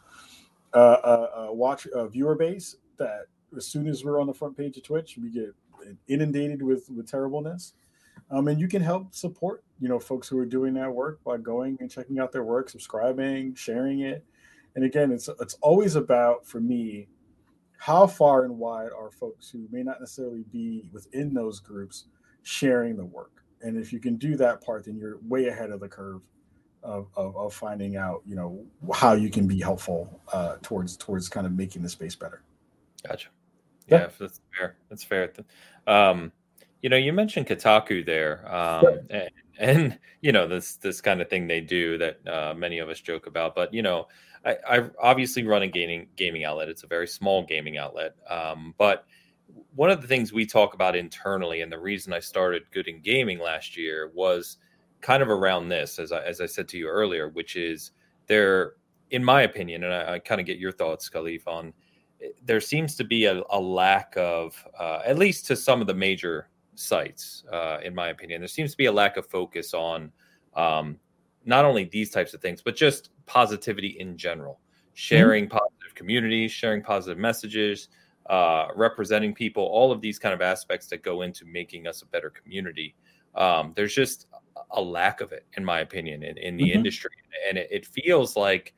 uh, uh, uh, watch uh, viewer base that as soon as we're on the front page of twitch we get inundated with with terribleness. Um, and you can help support you know folks who are doing that work by going and checking out their work subscribing sharing it. And again it's it's always about for me how far and wide are folks who may not necessarily be within those groups sharing the work? And if you can do that part then you're way ahead of the curve of, of, of finding out you know how you can be helpful uh, towards towards kind of making the space better. Gotcha. Yeah, yeah that's fair. That's fair. Um, you know you mentioned kotaku there um, sure. and, and, you know this this kind of thing they do that uh, many of us joke about but you know I, obviously run a gaming gaming outlet. It's a very small gaming outlet, um, but one of the things we talk about internally, and the reason I started Good in Gaming last year was kind of around this, as I, as I said to you earlier, which is there, in my opinion, and I, I kind of get your thoughts, Kahlief, on eh, there seems to be a, a lack of, uh, at least to some of the major sites, uh, in my opinion, there seems to be a lack of focus on um, not only these types of things, but just positivity in general, sharing mm-hmm. positive communities, sharing positive messages, uh, representing people, all of these kind of aspects that go into making us a better community. Um, there's just a lack of it, in my opinion, in, in the mm-hmm. industry. And it, it, feels like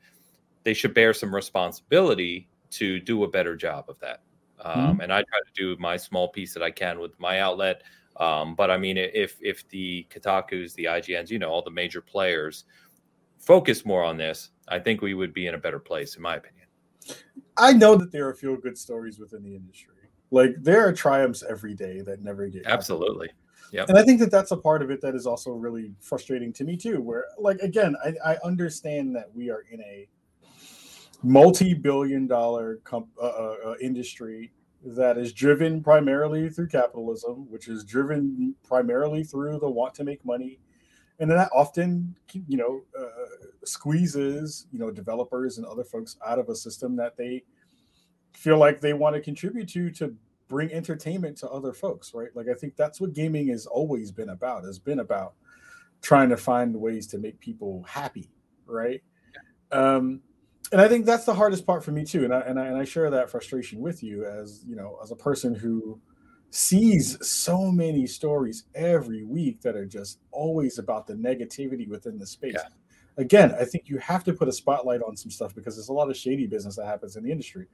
they should bear some responsibility to do a better job of that. Um, mm-hmm. And I try to do my small piece that I can with my outlet. Um, but I mean, if if the Kotaku's, the IGNs, you know, all the major players focus more on this, I think we would be in a better place, in my opinion. I know that there are feel good stories within the industry. Like there are triumphs every day that never get absolutely. Yeah, and I think that that's a part of it that is also really frustrating to me too. Where, like, again, I, I understand that we are in a multi-billion-dollar comp- uh, uh, uh industry that is driven primarily through capitalism, which is driven primarily through the want to make money, and then that often, you know, uh, squeezes you know developers and other folks out of a system that they feel like they want to contribute to to bring entertainment to other folks, right? Like I think that's what gaming has always been about. Has been about trying to find ways to make people happy, right? Um, and I think that's the hardest part for me too. And I, and I and I share that frustration with you as you know as a person who sees so many stories every week that are just always about the negativity within the space. Yeah. Again, I think you have to put a spotlight on some stuff because there's a lot of shady business that happens in the industry.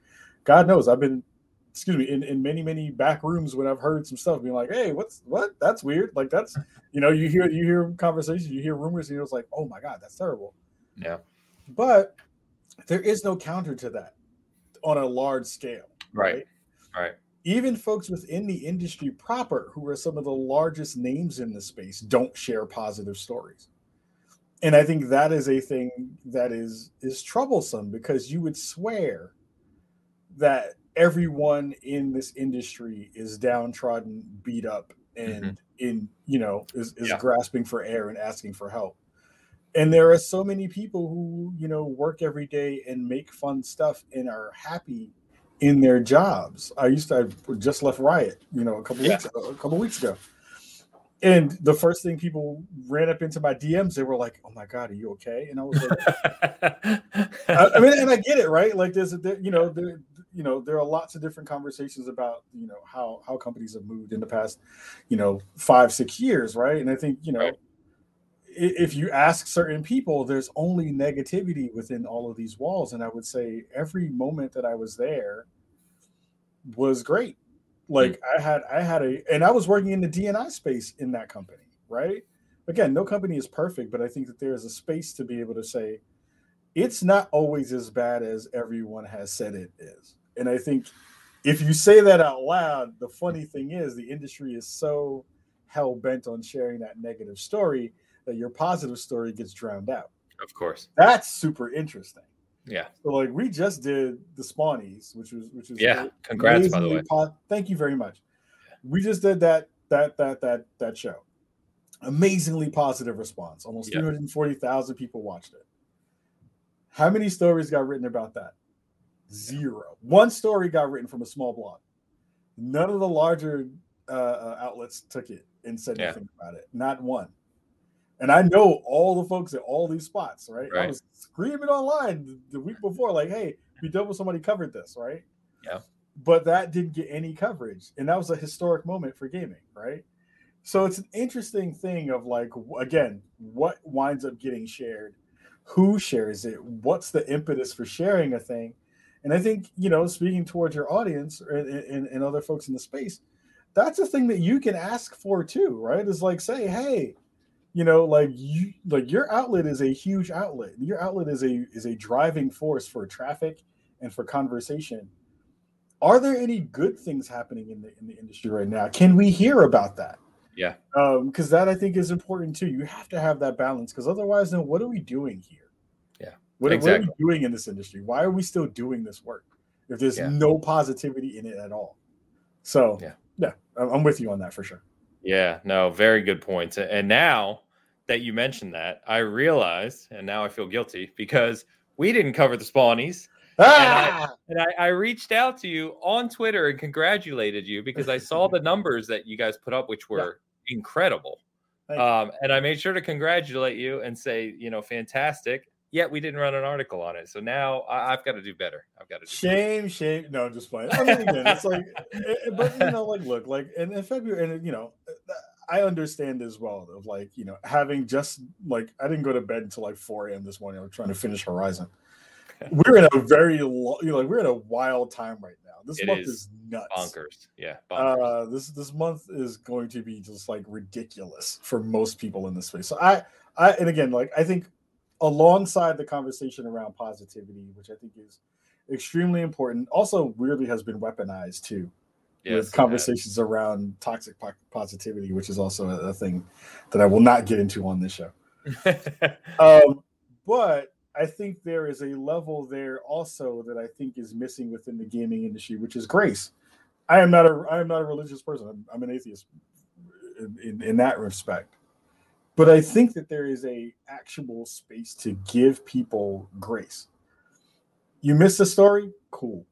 God knows I've been excuse me in, in many many back rooms when i've heard some stuff being like hey what's what that's weird like that's you know you hear you hear conversations you hear rumors and you're like oh my god that's terrible yeah but there is no counter to that on a large scale. Right. Right. right. Even folks within the industry proper, who are some of the largest names in the space, don't share positive stories. and I think that is a thing that is is troublesome because you would swear that everyone in this industry is downtrodden, beat up, and mm-hmm. in you know is, is yeah. grasping for air and asking for help. And there are so many people who you know work every day and make fun stuff and are happy in their jobs. I used to I just left Riot, you know, a couple yeah. weeks a couple weeks ago and the first thing people ran up into my DMs, they were like, "Oh my god, are you okay?" And I was like, I, I, mean, and I get it, right? Like, there's a, there, you know, there, you know, there are lots of different conversations about, you know, how how companies have moved in the past, you know, five six years, right? And I think, you know, right. If you ask certain people, there's only negativity within all of these walls, and I would say every moment that I was there was great like mm-hmm. I had I had a and I was working in the DNI space in that company, right? Again, no company is perfect, but I think that there is a space to be able to say it's not always as bad as everyone has said it is. And I think if you say that out loud, the funny thing is the industry is so hell bent on sharing that negative story that your positive story gets drowned out. Of course. That's super interesting. Yeah. So like we just did the Spawnies, which was which is yeah. Congrats by the way. Po- thank you very much. We just did that that that that that show. Amazingly positive response. Almost yeah. 340,000 people watched it. How many stories got written about that? Zero. One story got written from a small blog. None of the larger uh, uh outlets took it and said yeah. anything about it. Not one. And I know all the folks at all these spots, right? right. I was screaming online the week before, like, hey, we if somebody covered this, right? Yeah. But that didn't get any coverage. And that was a historic moment for gaming, right? So it's an interesting thing of like, again, what winds up getting shared, who shares it, what's the impetus for sharing a thing. And I think, you know, speaking towards your audience and, and, and other folks in the space, that's a thing that you can ask for too, right? Is like, say, hey, you know like you like your outlet is a huge outlet. Your outlet is a is a driving force for traffic and for conversation. Are there any good things happening in the in the industry right now? Can we hear about that? Yeah. Um because that i think is important too. You have to have that balance because otherwise then what are we doing here? Yeah. What, exactly. what, are we doing in this industry? Why are we still doing this work if there's yeah. no positivity in it at all? So yeah. yeah i'm with you on that for sure. Yeah. No very good points. And now that you mentioned that, I realized, and now I feel guilty because we didn't cover the spawnies. Ah! And, I, and I, I, reached out to you on Twitter and congratulated you because I saw the numbers that you guys put up, which were yeah. incredible. Um, and I made sure to congratulate you and say, you know, fantastic. Yet we didn't run an article on it, so now I, have got to do better. I've got to shame, better. shame. No, I'm just playing. I mean, again, it's like, eh, eh, but you know, like, look, like, and in February, and you know, I understand as well of like you know having just like I didn't go to bed until like 4 a.m. this morning. I was trying to finish Horizon. we're in a very lo- you know like we're in a wild time right now. This it month is, is, nuts, bonkers. Yeah, bonkers. Uh, this this month is going to be just like ridiculous for most people in this space. So I I and again like I think alongside the conversation around positivity, which I think is extremely important, also weirdly has been weaponized too yes, with conversations around toxic positivity, which is also a, a, thing that I will not get into on this show. um, but I think there is a level there also that I think is missing within the gaming industry, which is grace. I am not a I am not a religious person. I'm, I'm an atheist in, in, in that respect. But I think that there is a actual space to give people grace. You missed the story, cool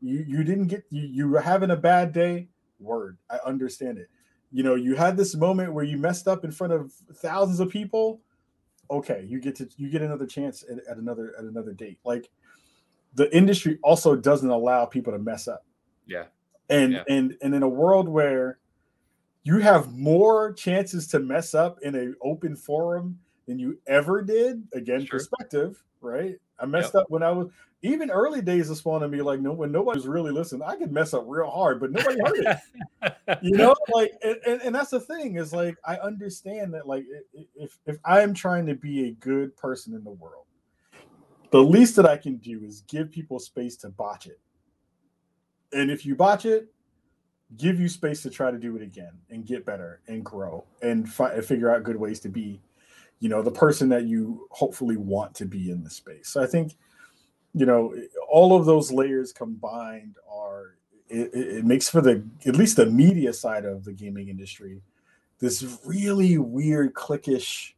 you you didn't get you you were having a bad day. Word, I understand it. You know, you had this moment where you messed up in front of thousands of people. Okay, you get to you get another chance at, at another at another date. Like the industry also doesn't allow people to mess up. Yeah. And yeah. and and in a world where you have more chances to mess up in an open forum than you ever did, again, sure. perspective, right? I messed yep. up when I was even early days of Spawn On Me, like no when nobody was really listening, I could mess up real hard, but nobody heard it. you know, like and, and, and, that's the thing is like I understand that like if if I am trying to be a good person in the world, the least that I can do is give people space to botch it. And if you botch it, give you space to try to do it again and get better and grow and fi- figure out good ways to be you know the person that you hopefully want to be in the space so i think you know all of those layers combined are it, it, makes for the at least the media side of the gaming industry this really weird cliquish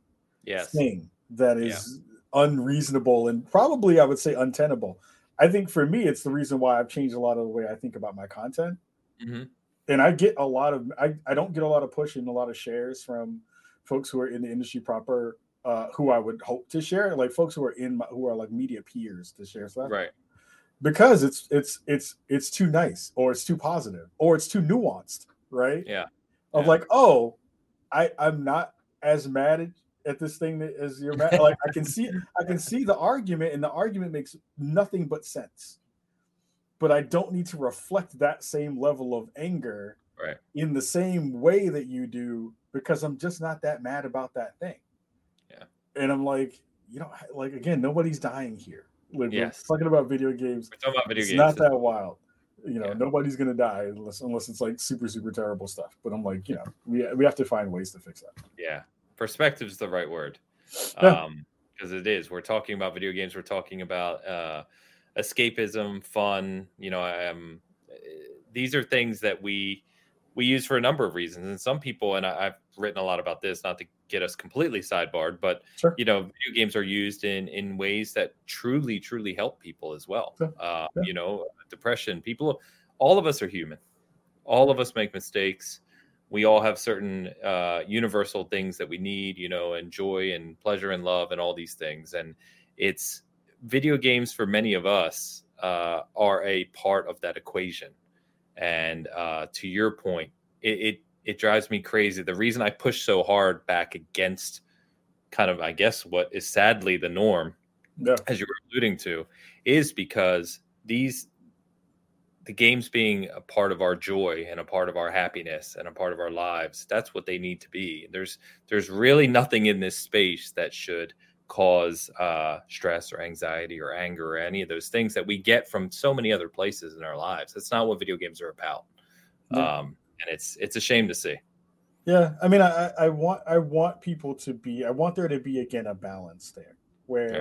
yes. thing that is yeah. unreasonable and probably I would say untenable. I think for me, it's the reason why I've changed a lot of the way I think about my content. Mm-hmm. And I get a lot of I, I don't get a lot of push and a lot of shares from folks who are in the industry proper, uh, who I would hope to share, like folks who are in my, who are like media peers to share stuff. Right. Because it's it's it's it's too nice or it's too positive or it's too nuanced, right? Yeah. Of yeah. like, oh, I I'm not as mad at this thing that as you're mad. like I can see I can see the argument and the argument makes nothing but sense. But I don't need to reflect that same level of anger right. in the same way that you do because I'm just not that mad about that thing. Yeah. And I'm like, you know, like again, nobody's dying here. Like, yes. We're talking about video games. We're talking about video it's games. not that wild you know Yeah. nobody's gonna die unless unless it's like super super terrible stuff but i'm like you know we, we have to find ways to fix that Yeah. Perspective is the right word. Yeah. Um, because it is. We're talking about video games. We're talking about uh, escapism, fun. You know, um, eh, these are things that we we use for a number of reasons. And some people, and I, I've written a lot about this, not to get us completely sidebarred, but Sure. you know, video games are used in in ways that truly, truly help people as well. Sure. Uh, Yeah. You know, depression. People, all of us are human. All of us make mistakes. We all have certain uh, universal things that we need, you know, and joy and pleasure and love and all these things. And it's video games for many of us uh, are a part of that equation. And uh, to your point, it, it it drives me crazy. The reason I push so hard back against kind of, I guess, what is sadly the norm, yeah as you were alluding to, is because these the games being a part of our joy and a part of our happiness and a part of our lives that's what they need to be there's there's really nothing in this space that should cause uh, stress or anxiety or anger or any of those things that we get from so many other places in our lives that's not what video games are about Yeah. um, and it's it's a shame to see yeah i mean I, I want i want people to be i want there to be again a balance there where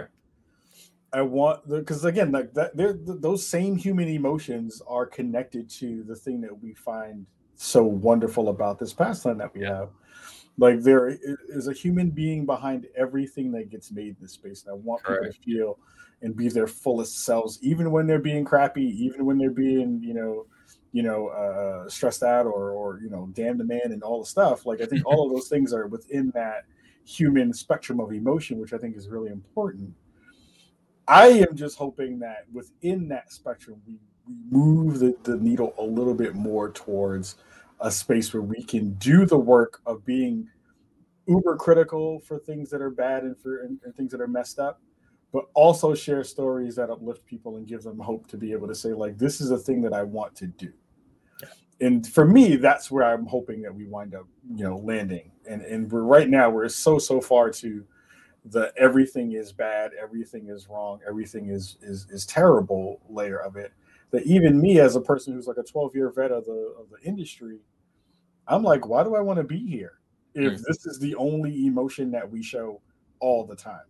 Yeah. i want because again like that they're, th- those same human emotions are connected to the thing that we find so wonderful about this pastime that we Yeah. have like there is a human being behind everything that gets made in this space and i want people to feel and be their fullest selves even when they're being crappy even when they're being you know you know uh stressed out or or you know damn the man and all the stuff. Like i think all of those things are within that human spectrum of emotion which i think is really important. I am just hoping that within that spectrum we, we move the, the needle a little bit more towards a space where we can do the work of being uber critical for things that are bad and for and, and things that are messed up but also share stories that uplift people and give them hope to be able to say like this is a thing that i want to do. And for me that's where i'm hoping that we wind up you know landing. And and we're right now we're so so far to the everything is bad everything is wrong everything is is is terrible layer of it that even me as a person who's like a 12 year vet of the of the industry i'm like why do i want to be here if Mm. this is the only emotion that we show all the time?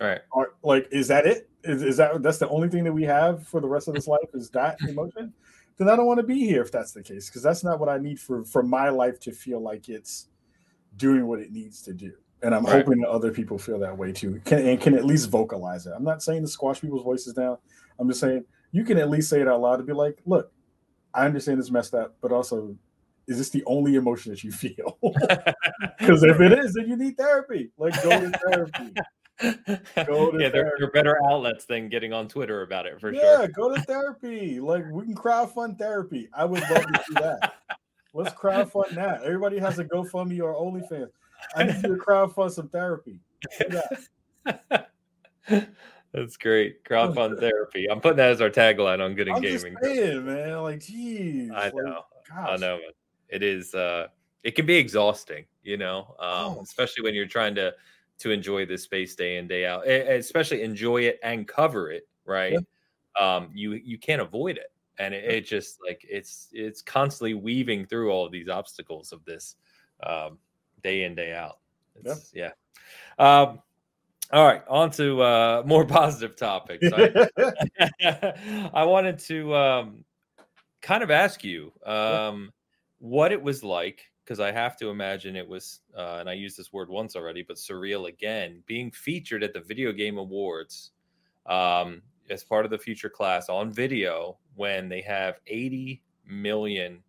Right. Are like is that it? Is, is that that's the only thing that we have for the rest of this life is that emotion? Then i don't want to be here if that's the case because that's not what i need for for my life to feel like it's doing what it needs to do. And i'm Right. hoping that other people feel that way too. Can and can at least vocalize it. I'm not saying to squash people's voices down. I'm just saying you can at least say it out loud to be like look i understand it's messed up but also is this the only emotion that you feel because if it is then you need therapy like go to therapy Go to yeah, there, there are better outlets than getting on Twitter about it for yeah, sure. Yeah, go to therapy. Like we can crowdfund therapy. I would love to do that. Let's crowdfund that. Everybody has a GoFundMe or OnlyFans. I need you to crowdfund some therapy. That. That's great. Crowdfund therapy. I'm putting that as our tagline on Good and I'm just Gaming. saying, man. Like, geez. I like, know. I know. man. It is. uh It can be exhausting, you know, um, Oh. especially when you're trying to to enjoy this space day in day out. Especially enjoy it and cover it, right? Um, you you can't avoid it, and it, it just like it's it's constantly weaving through all of these obstacles of this um, day in day out. It's, yeah. Um, all right, on to uh, more positive topics. I, I wanted to um, kind of ask you um, what it was like, because I have to imagine it was, uh, and I used this word once already, but surreal again, being featured at the Video Game Awards um, as part of the future class on video when they have 80 million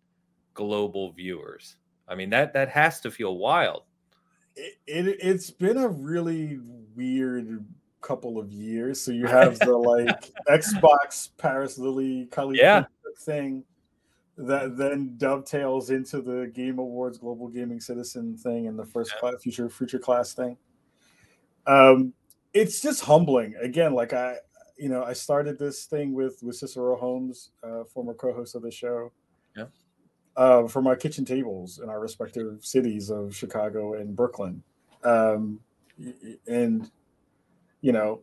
global viewers. I mean that that has to feel wild. It, it has been a really weird couple of years. So you have the like Xbox Paris Lilly Kali yeah. thing that then dovetails into the Game Awards Global Gaming Citizen thing and the first yeah. class, future future class thing. Um, it's just humbling. Again, like I, you know, I started this thing with with Cicero Holmes, uh, former co-host of the show. Yeah. Uh, for my kitchen tables in our respective cities of Chicago and Brooklyn, um, and you know,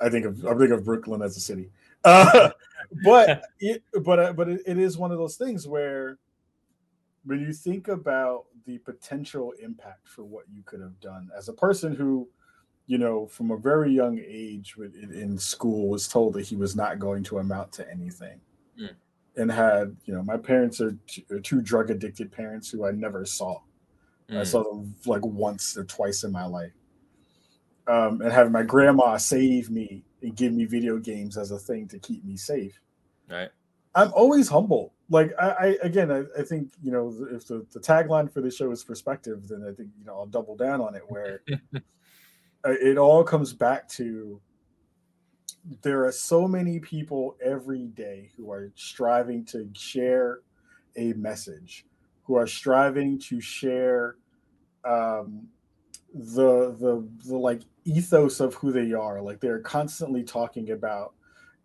I think of I think of Brooklyn as a city, uh, but it, but uh, but it, it is one of those things where when you think about the potential impact for what you could have done as a person who you know, from a very young age in school, was told that he was not going to amount to anything, mm. and had you know, my parents are t- two drug addicted parents who I never saw. Mm. I saw them like once or twice in my life, um, and having my grandma save me and give me video games as a thing to keep me safe. Right. I'm always humble. Like I, I again, I, I, think you know if the, the tagline for the show is perspective, then I think you know I'll double down on it. Where it all comes back to there are so many people every day who are striving to share a message, who are striving to share um, the the the like ethos of who they are. Like they're constantly talking about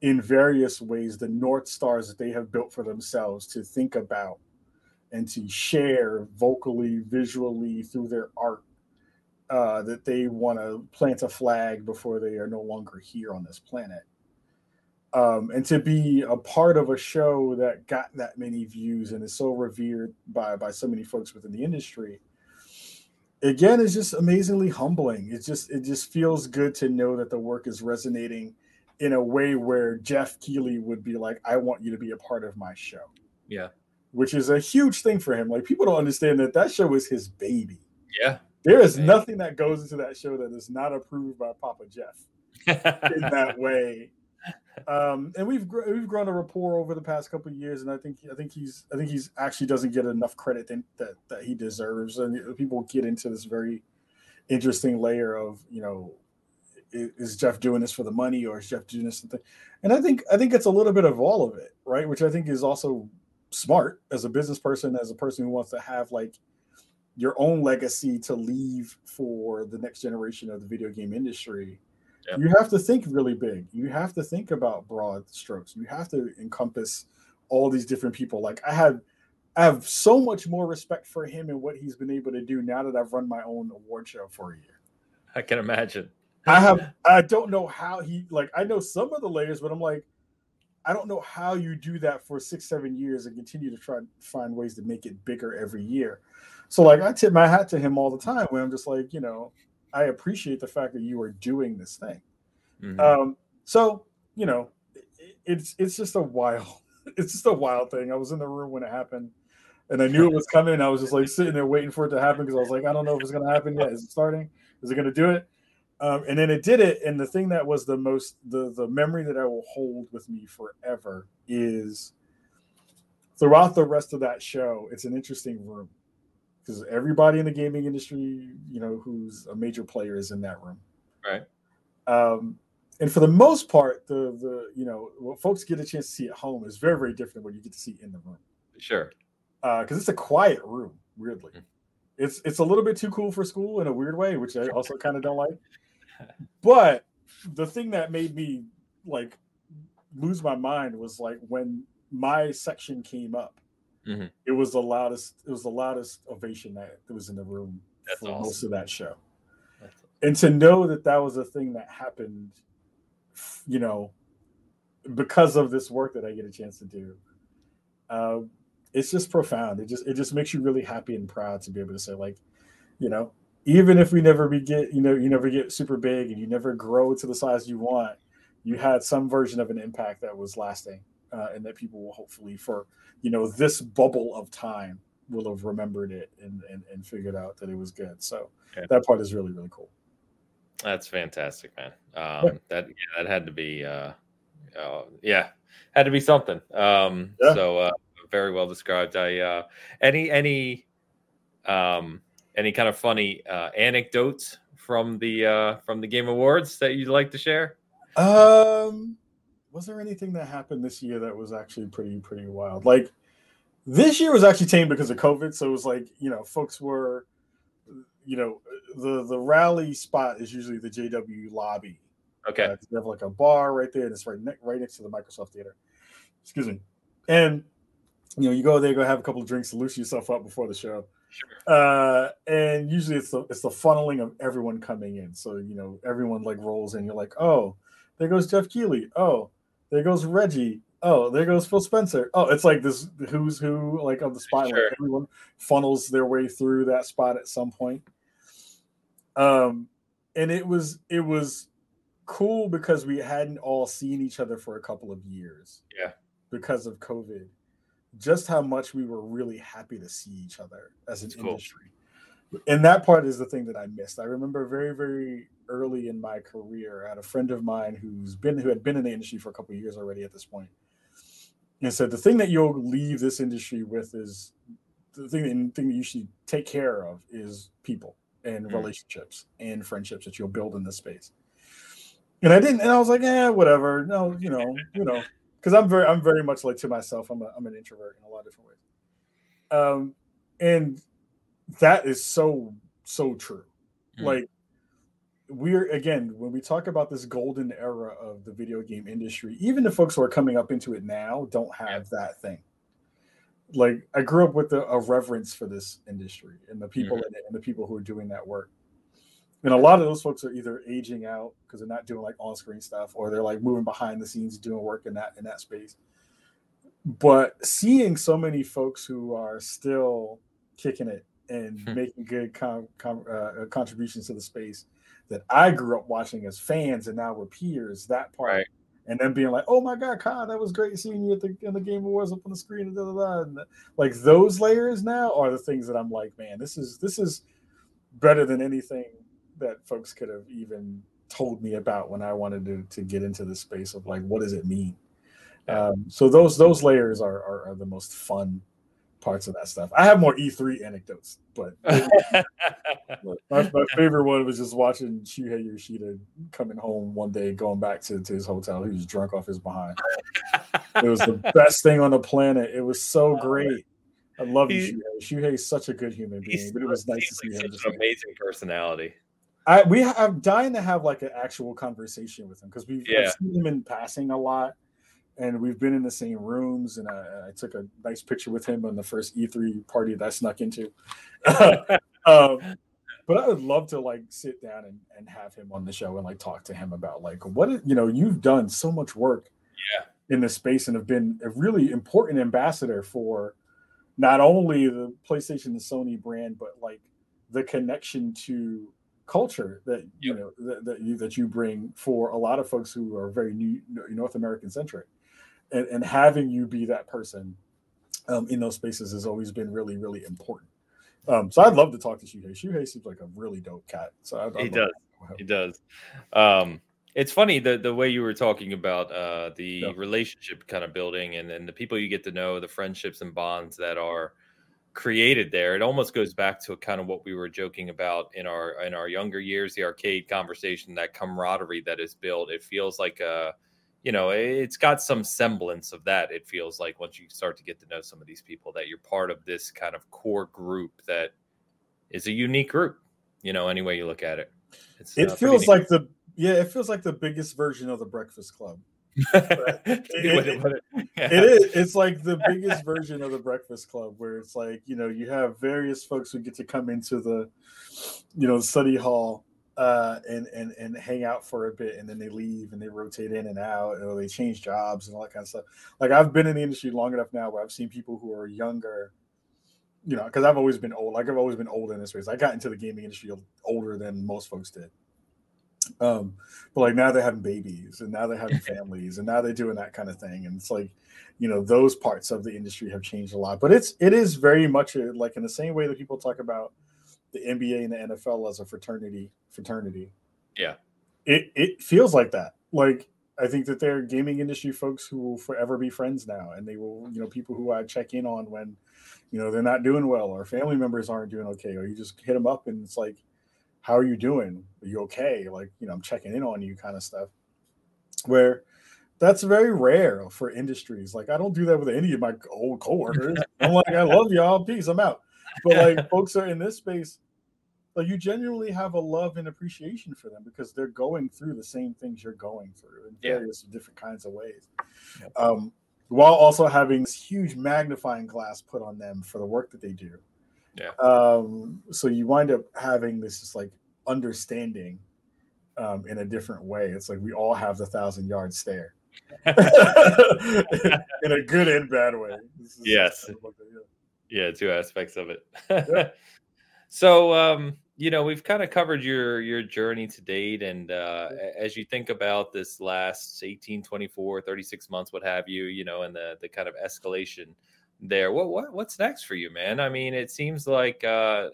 in various ways the north stars that they have built for themselves to think about and to share vocally, visually through their art uh, that they want to plant a flag before they are no longer here on this planet. Um, and to be a part of a show that got that many views and is so revered by by so many folks within the industry, again, it's just amazingly humbling. It just it just feels good to know that the work is resonating in a way where Geoff Keighley would be like, "I want you to be a part of my show." Yeah, which is a huge thing for him. Like people don't understand that that show is his baby. Yeah, there is nothing that goes into that show that is not approved by Papa Geoff in that way. Um, and we've we've grown a rapport over the past couple of years, and I think I think he's I think he's actually doesn't get enough credit that that he deserves. And people get into this very interesting layer of you know is Geoff doing this for the money or is Geoff doing this something? And I think I think it's a little bit of all of it, right? Which I think is also smart as a business person, as a person who wants to have like your own legacy to leave for the next generation of the video game industry, yep. you have to think really big. You have to think about broad strokes. You have to encompass all these different people. Like I have I have so much more respect for him and what he's been able to do now that I've run my own award show for a year. I can imagine. I have I don't know how he like I know some of the layers, but I'm like, I don't know how you do that for six, seven years and continue to try to find ways to make it bigger every year. So like I tip my hat to him all the time when I'm just like, you know, I appreciate the fact that you are doing this thing. Mm-hmm. Um, so you know, it, it's it's just a wild, it's just a wild thing. I was in the room when it happened, and I knew it was coming. I was just like sitting there waiting for it to happen because I was like, I don't know if it's gonna happen yet. Is it starting? Is it gonna do it? Um, and then it did it. And the thing that was the most the the memory that I will hold with me forever is throughout the rest of that show. It's an interesting room because everybody in the gaming industry, you know, who's a major player is in that room. Right. Um, and for the most part, the the you know what folks get a chance to see at home is very very different than what you get to see in the room. Sure. Because uh, it's a quiet room, weirdly. Mm. It's it's a little bit too cool for school in a weird way, which I also kind of don't like. But the thing that made me like lose my mind was like when my section came up Mm-hmm. It was the loudest. It was the loudest ovation that was in the room That's for awesome. most of that show. That's and to know that that was a thing that happened, you know, because of this work that I get a chance to do, uh, it's just profound. It just it just makes you really happy and proud to be able to say like, you know, even if we never be get you know you never get super big and you never grow to the size you want, you had some version of an impact that was lasting, uh, and that people will hopefully for you know this bubble of time will have remembered it and and, and figured out that it was good. So yeah. that part is really really cool. That's fantastic, man. Um, yeah. That yeah, that had to be, uh, uh, yeah, had to be something. Um, yeah. So uh, very well described. I uh, any any um, any kind of funny uh, anecdotes from the uh, from the Game Awards that you'd like to share? Um, was there anything that happened this year that was actually pretty pretty wild? Like this year was actually tame because of COVID, so it was like you know folks were, you know, the the rally spot is usually the JW lobby. Okay, uh, they have like a bar right there, and it's right ne- right next to the Microsoft Theater. Excuse me, and you know you go there, go have a couple of drinks to loosen yourself up before the show. Sure. Uh, and usually it's the it's the funneling of everyone coming in. So you know everyone like rolls in. You're like, oh, there goes Geoff Keighley. Oh, there goes Reggie. Oh, there goes Phil Spencer. Oh, it's like this who's who like of the spot. Sure. Like everyone funnels their way through that spot at some point. Um, and it was it was cool because we hadn't all seen each other for a couple of years. Yeah. Because of COVID just how much we were really happy to see each other as an That's industry. Cool. And that part is the thing that I missed. I remember very, very early in my career, I had a friend of mine who's been who had been in the industry for a couple years already at this point, and said the thing that you'll leave this industry with is the thing that, thing that you should take care of is people and mm. relationships and friendships that you'll build in this space. And I didn't, and I was like, yeah, whatever. No, you know, you know because I'm very I'm very much like to myself. I'm a, I'm an introvert in a lot of different ways. Um, and that is so so true. Mm. Like we're again when we talk about this golden era of the video game industry, even the folks who are coming up into it now don't have that thing. Like I grew up with a, a reverence for this industry and the people mm-hmm. in it and the people who are doing that work and a lot of those folks are either aging out because they're not doing like on-screen stuff or they're like moving behind the scenes doing work in that in that space but seeing so many folks who are still kicking it and hmm. making good com- com- uh, contributions to the space that I grew up watching as fans and now we're peers that part right. and then being like oh my god Kyle that was great seeing you at the in the game awards up on the screen and, da, da, da. and like those layers now are the things that I'm like man this is this is better than anything that folks could have even told me about when I wanted to, to get into the space of like what does it mean. Um, so those those layers are, are, are the most fun parts of that stuff. I have more E3 anecdotes, but my, my, favorite one was just watching Shuhei Yoshida coming home one day, going back to, to his hotel. He was drunk off his behind. it was the best thing on the planet. It was so oh, great. I love he, Shuhei. Shuhei is such a good human being, but it was nice to see him. Such an amazing personality. I we I'm dying to have like an actual conversation with him because we've yeah. seen him in passing a lot, and we've been in the same rooms. And I, I, took a nice picture with him on the first E3 party that I snuck into. um, but I would love to like sit down and, and have him on the show and like talk to him about like what you know you've done so much work yeah in this space and have been a really important ambassador for not only the PlayStation and Sony brand but like the connection to culture that you know that, that you that you bring for a lot of folks who are very new North American centric, and, and having you be that person um, in those spaces has always been really really important. Um, so I'd love to talk to Shuhei. Shuhei seems like a really dope cat. So I'd, I'd he does. He does. Um, it's funny the the way you were talking about uh, the yeah. relationship kind of building and, and the people you get to know, the friendships and bonds that are created there it almost goes back to kind of what we were joking about in our in our younger years the arcade conversation that camaraderie that is built it feels like a you know it's got some semblance of that it feels like once you start to get to know some of these people that you're part of this kind of core group that is a unique group you know any way you look at it. It's, it uh, feels like the yeah it feels like the biggest version of the breakfast club. It, it, it is. It's like the biggest version of the Breakfast Club, where it's like you know you have various folks who get to come into the, you know, study hall uh, and and and hang out for a bit, and then they leave and they rotate in and out, or they change jobs and all that kind of stuff. Like I've been in the industry long enough now where I've seen people who are younger you know, because I've always been old. Like I've always been old in this space. I got into the gaming industry older than most folks did. Um, but like now they're having babies and now they're having families and now they're doing that kind of thing. And it's like, you know, those parts of the industry have changed a lot. But it's it is very much a, like in the same way that people talk about the NBA and the NFL as a fraternity fraternity. Yeah. It it feels like that. Like I think that they're gaming industry folks who will forever be friends now, and they will, you know, people who I check in on when, you know, they're not doing well or family members aren't doing okay, or you just hit them up and it's like, how are you doing? Are you okay? Like, you know, I'm checking in on you kind of stuff. Where that's very rare for industries. Like, I don't do that with any of my old coworkers. I'm like, I love y'all. Peace. I'm out. But like, folks are in this space, like, you genuinely have a love and appreciation for them because they're going through the same things you're going through in yeah. various different kinds of ways. Um, while also having this huge magnifying glass put on them for the work that they do. Yeah. Um, so you wind up having this just like understanding um, in a different way. It's like we all have the thousand yard stare in a good and bad way. Yes. yeah. Yeah, two aspects of it. yeah. So, um, you know, we've kind of covered your your journey to date, and uh, as you think about this last 18, 24, 36 months, what have you, you know, and the the kind of escalation there. What what what's next for you, man? I mean, it seems like uh,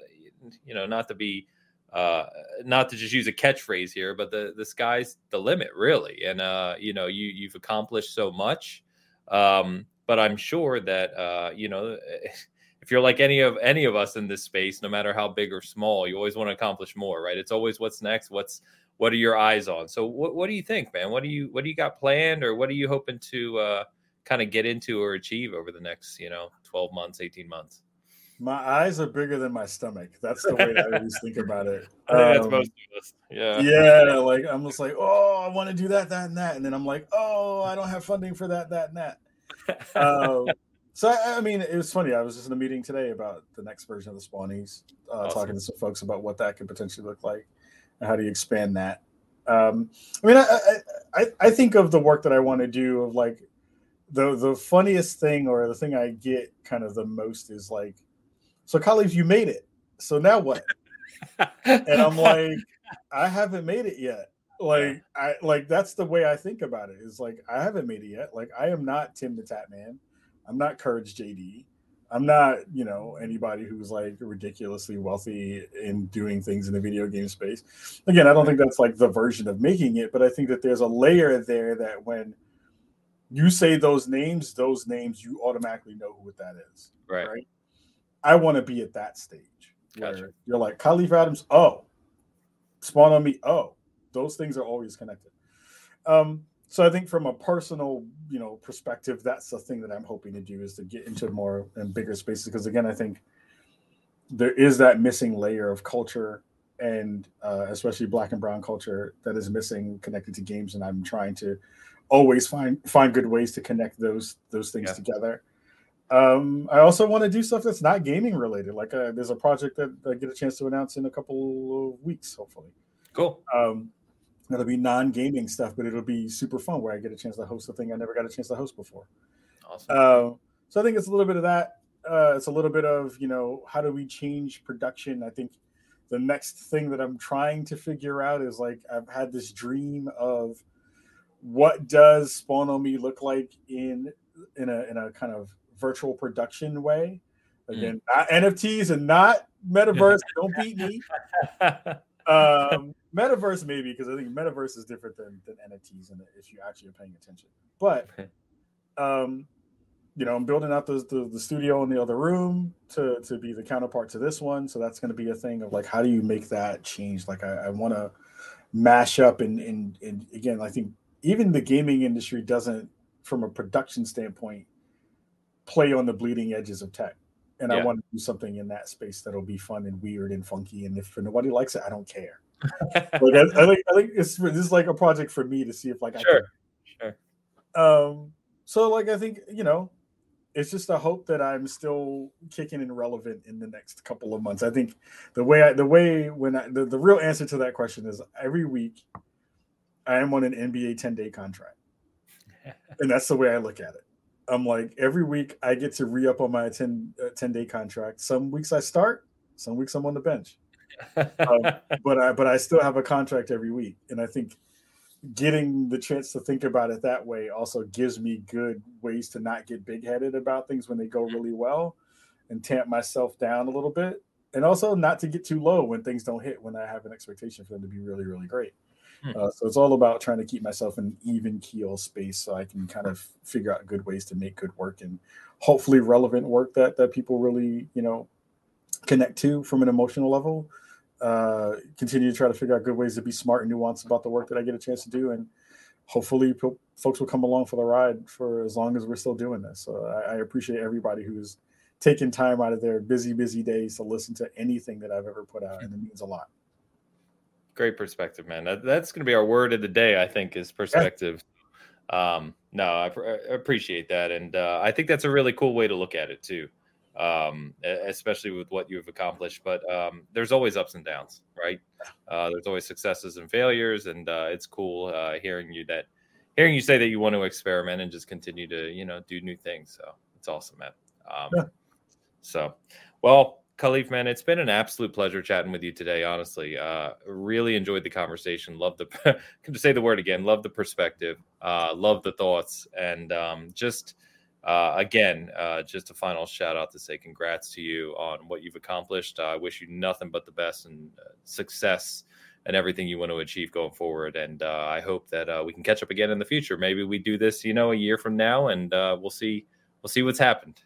you know, not to be uh not to just use a catchphrase here but the the sky's the limit really and uh you know you you've accomplished so much um but i'm sure that uh you know if you're like any of any of us in this space no matter how big or small you always want to accomplish more right it's always what's next what's what are your eyes on so what, what do you think man what do you what do you got planned or what are you hoping to uh kind of get into or achieve over the next, you know, 12 months, 18 months? My eyes are bigger than my stomach. That's the way I always think about it. Um, that's most of us. Yeah. Yeah. Like I'm just like, oh, I want to do that, that, and that. And then I'm like, oh, I don't have funding for that, that, and that. um, so I, I, mean, it was funny. I was just in a meeting today about the next version of the Spawnies, uh, awesome. talking to some folks about what that could potentially look like and how do you expand that. Um, I mean, I, I I think of the work that I want to do of like the the funniest thing or the thing I get kind of the most is like, so colleagues, you made it. So now what? and I'm like, I haven't made it yet. Like I like that's the way I think about it. Is like I haven't made it yet. Like I am not Tim the Tatman. I'm not Courage JD. I'm not, you know, anybody who's like ridiculously wealthy in doing things in the video game space. Again, I don't think that's like the version of making it, but I think that there's a layer there that when you say those names, those names, you automatically know who that is. Right. right? I want to be at that stage. Gotcha. You're like Kahlief Adams. Oh, spawn on me. Oh, those things are always connected. Um, so I think from a personal, you know, perspective, that's the thing that I'm hoping to do is to get into more and bigger spaces. Because again, I think there is that missing layer of culture and uh, especially black and brown culture that is missing connected to games, and I'm trying to always find find good ways to connect those those things yeah. together. Um, I also want to do stuff that's not gaming related. Like uh, there's a project that I get a chance to announce in a couple of weeks, hopefully. Cool. Um, it'll be non-gaming stuff, but it'll be super fun where I get a chance to host a thing I never got a chance to host before. Awesome. Uh, so I think it's a little bit of that. Uh, it's a little bit of you know how do we change production? I think the next thing that I'm trying to figure out is like I've had this dream of what does Spawn on Me look like in in a in a kind of virtual production way? Mm. Again, mm. not NFTs and not metaverse. don't beat me. Um, metaverse maybe because I think metaverse is different than than NFTs and if you actually are paying attention. But um, you know, I'm building out the, the, the studio in the other room to to be the counterpart to this one. So that's going to be a thing of like, how do you make that change? Like, I, I want to mash up and and and again, I think even the gaming industry doesn't, from a production standpoint, play on the bleeding edges of tech. And yeah. I want to do something in that space that'll be fun and weird and funky. And if nobody likes it, I don't care. like I, I, think I think it's this is like a project for me to see if like sure. I can. Sure. Um. So like I think you know, it's just a hope that I'm still kicking and relevant in the next couple of months. I think the way I, the way when I, the, the real answer to that question is every week I am on an NBA 10 day contract. and that's the way I look at it. I'm like every week I get to re up on my 10, uh, 10 day contract. Some weeks I start, some weeks I'm on the bench. um, but I but I still have a contract every week, and I think getting the chance to think about it that way also gives me good ways to not get big headed about things when they go really well, and tamp myself down a little bit, and also not to get too low when things don't hit when I have an expectation for them to be really really great. Hmm. Uh, so it's all about trying to keep myself in even keel space so I can kind of figure out good ways to make good work and hopefully relevant work that that people really you know connect to from an emotional level. Uh, continue to try to figure out good ways to be smart and nuanced about the work that I get a chance to do, and hopefully po- folks will come along for the ride for as long as we're still doing this. So I, I appreciate everybody who's taking time out of their busy, busy days to listen to anything that I've ever put out, and it means a lot. Great perspective, man. That, that's going to be our word of the day, I think, is perspective. Yeah. Um, no, I, I, appreciate that, and uh, I think that's a really cool way to look at it too, um, especially with what you've accomplished. But um, there's always ups and downs, right? Uh, there's always successes and failures, and uh, it's cool uh, hearing you that hearing you say that you want to experiment and just continue to you know do new things. So it's awesome, man. Um, yeah. So, well, Kahlief, man, it's been an absolute pleasure chatting with you today. Honestly, uh, really enjoyed the conversation. Love the can to say the word again. Love the perspective. Uh, love the thoughts, and um, just uh, again, uh, just a final shout out to say congrats to you on what you've accomplished. I wish you nothing but the best and uh, success and everything you want to achieve going forward. And uh, I hope that uh, we can catch up again in the future. Maybe we do this, you know, a year from now, and uh, we'll see. We'll see what's happened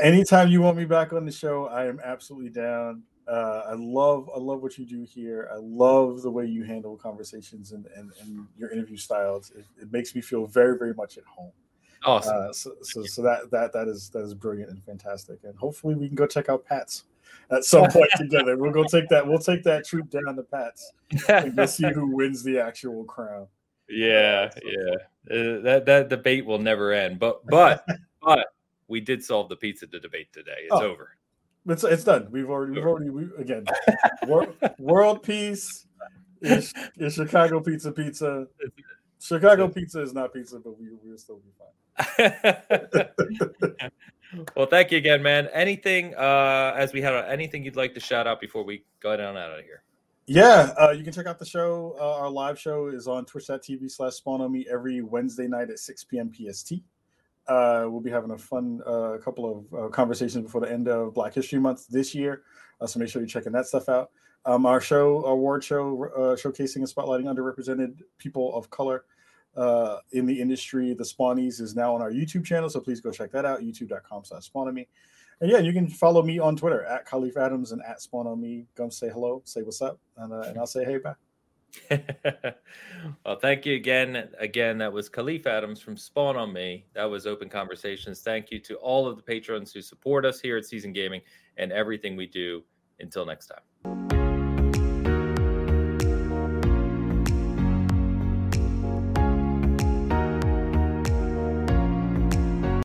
anytime you want me back on the show, I am absolutely down. Uh, I love I love what you do here. I love the way you handle conversations and, and, and your interview styles. It, it, makes me feel very very much at home. Awesome. Uh, so, so, so that that that is that is brilliant and fantastic. And hopefully we can go check out Pat's at some point together. We'll go take that. We'll take that troop down to Pat's and go see who wins the actual crown. Yeah, yeah. Uh, that that debate will never end. But but but we did solve the pizza debate today. It's oh, over. It's it's done. We've already we've already we, again world, world peace is, is Chicago pizza pizza. Chicago pizza is not pizza, but we we'll still be fine. well, thank you again, man. Anything uh as we had anything you'd like to shout out before we go down out of here? Yeah, uh, you can check out the show. Uh, our live show is on twitch.tv slash spawn on me every Wednesday night at 6 p.m. PST. Uh, we'll be having a fun uh, couple of uh, conversations before the end of Black History Month this year. Uh, so make sure you're checking that stuff out. Um, our show, award show, uh, showcasing and spotlighting underrepresented people of color uh, in the industry, the Spawnies, is now on our YouTube channel. So please go check that out, youtube.com slash spawnonme. And yeah, you can follow me on Twitter at Kahlief Adams and at Spawn on Me. Come say hello, say what's up, and, and I'll say hey back. well, thank you again. Again, that was Kahlief Adams from Spawn on Me. That was Open Conversations. Thank you to all of the patrons who support us here at Seasoned Gaming and everything we do. Until next time.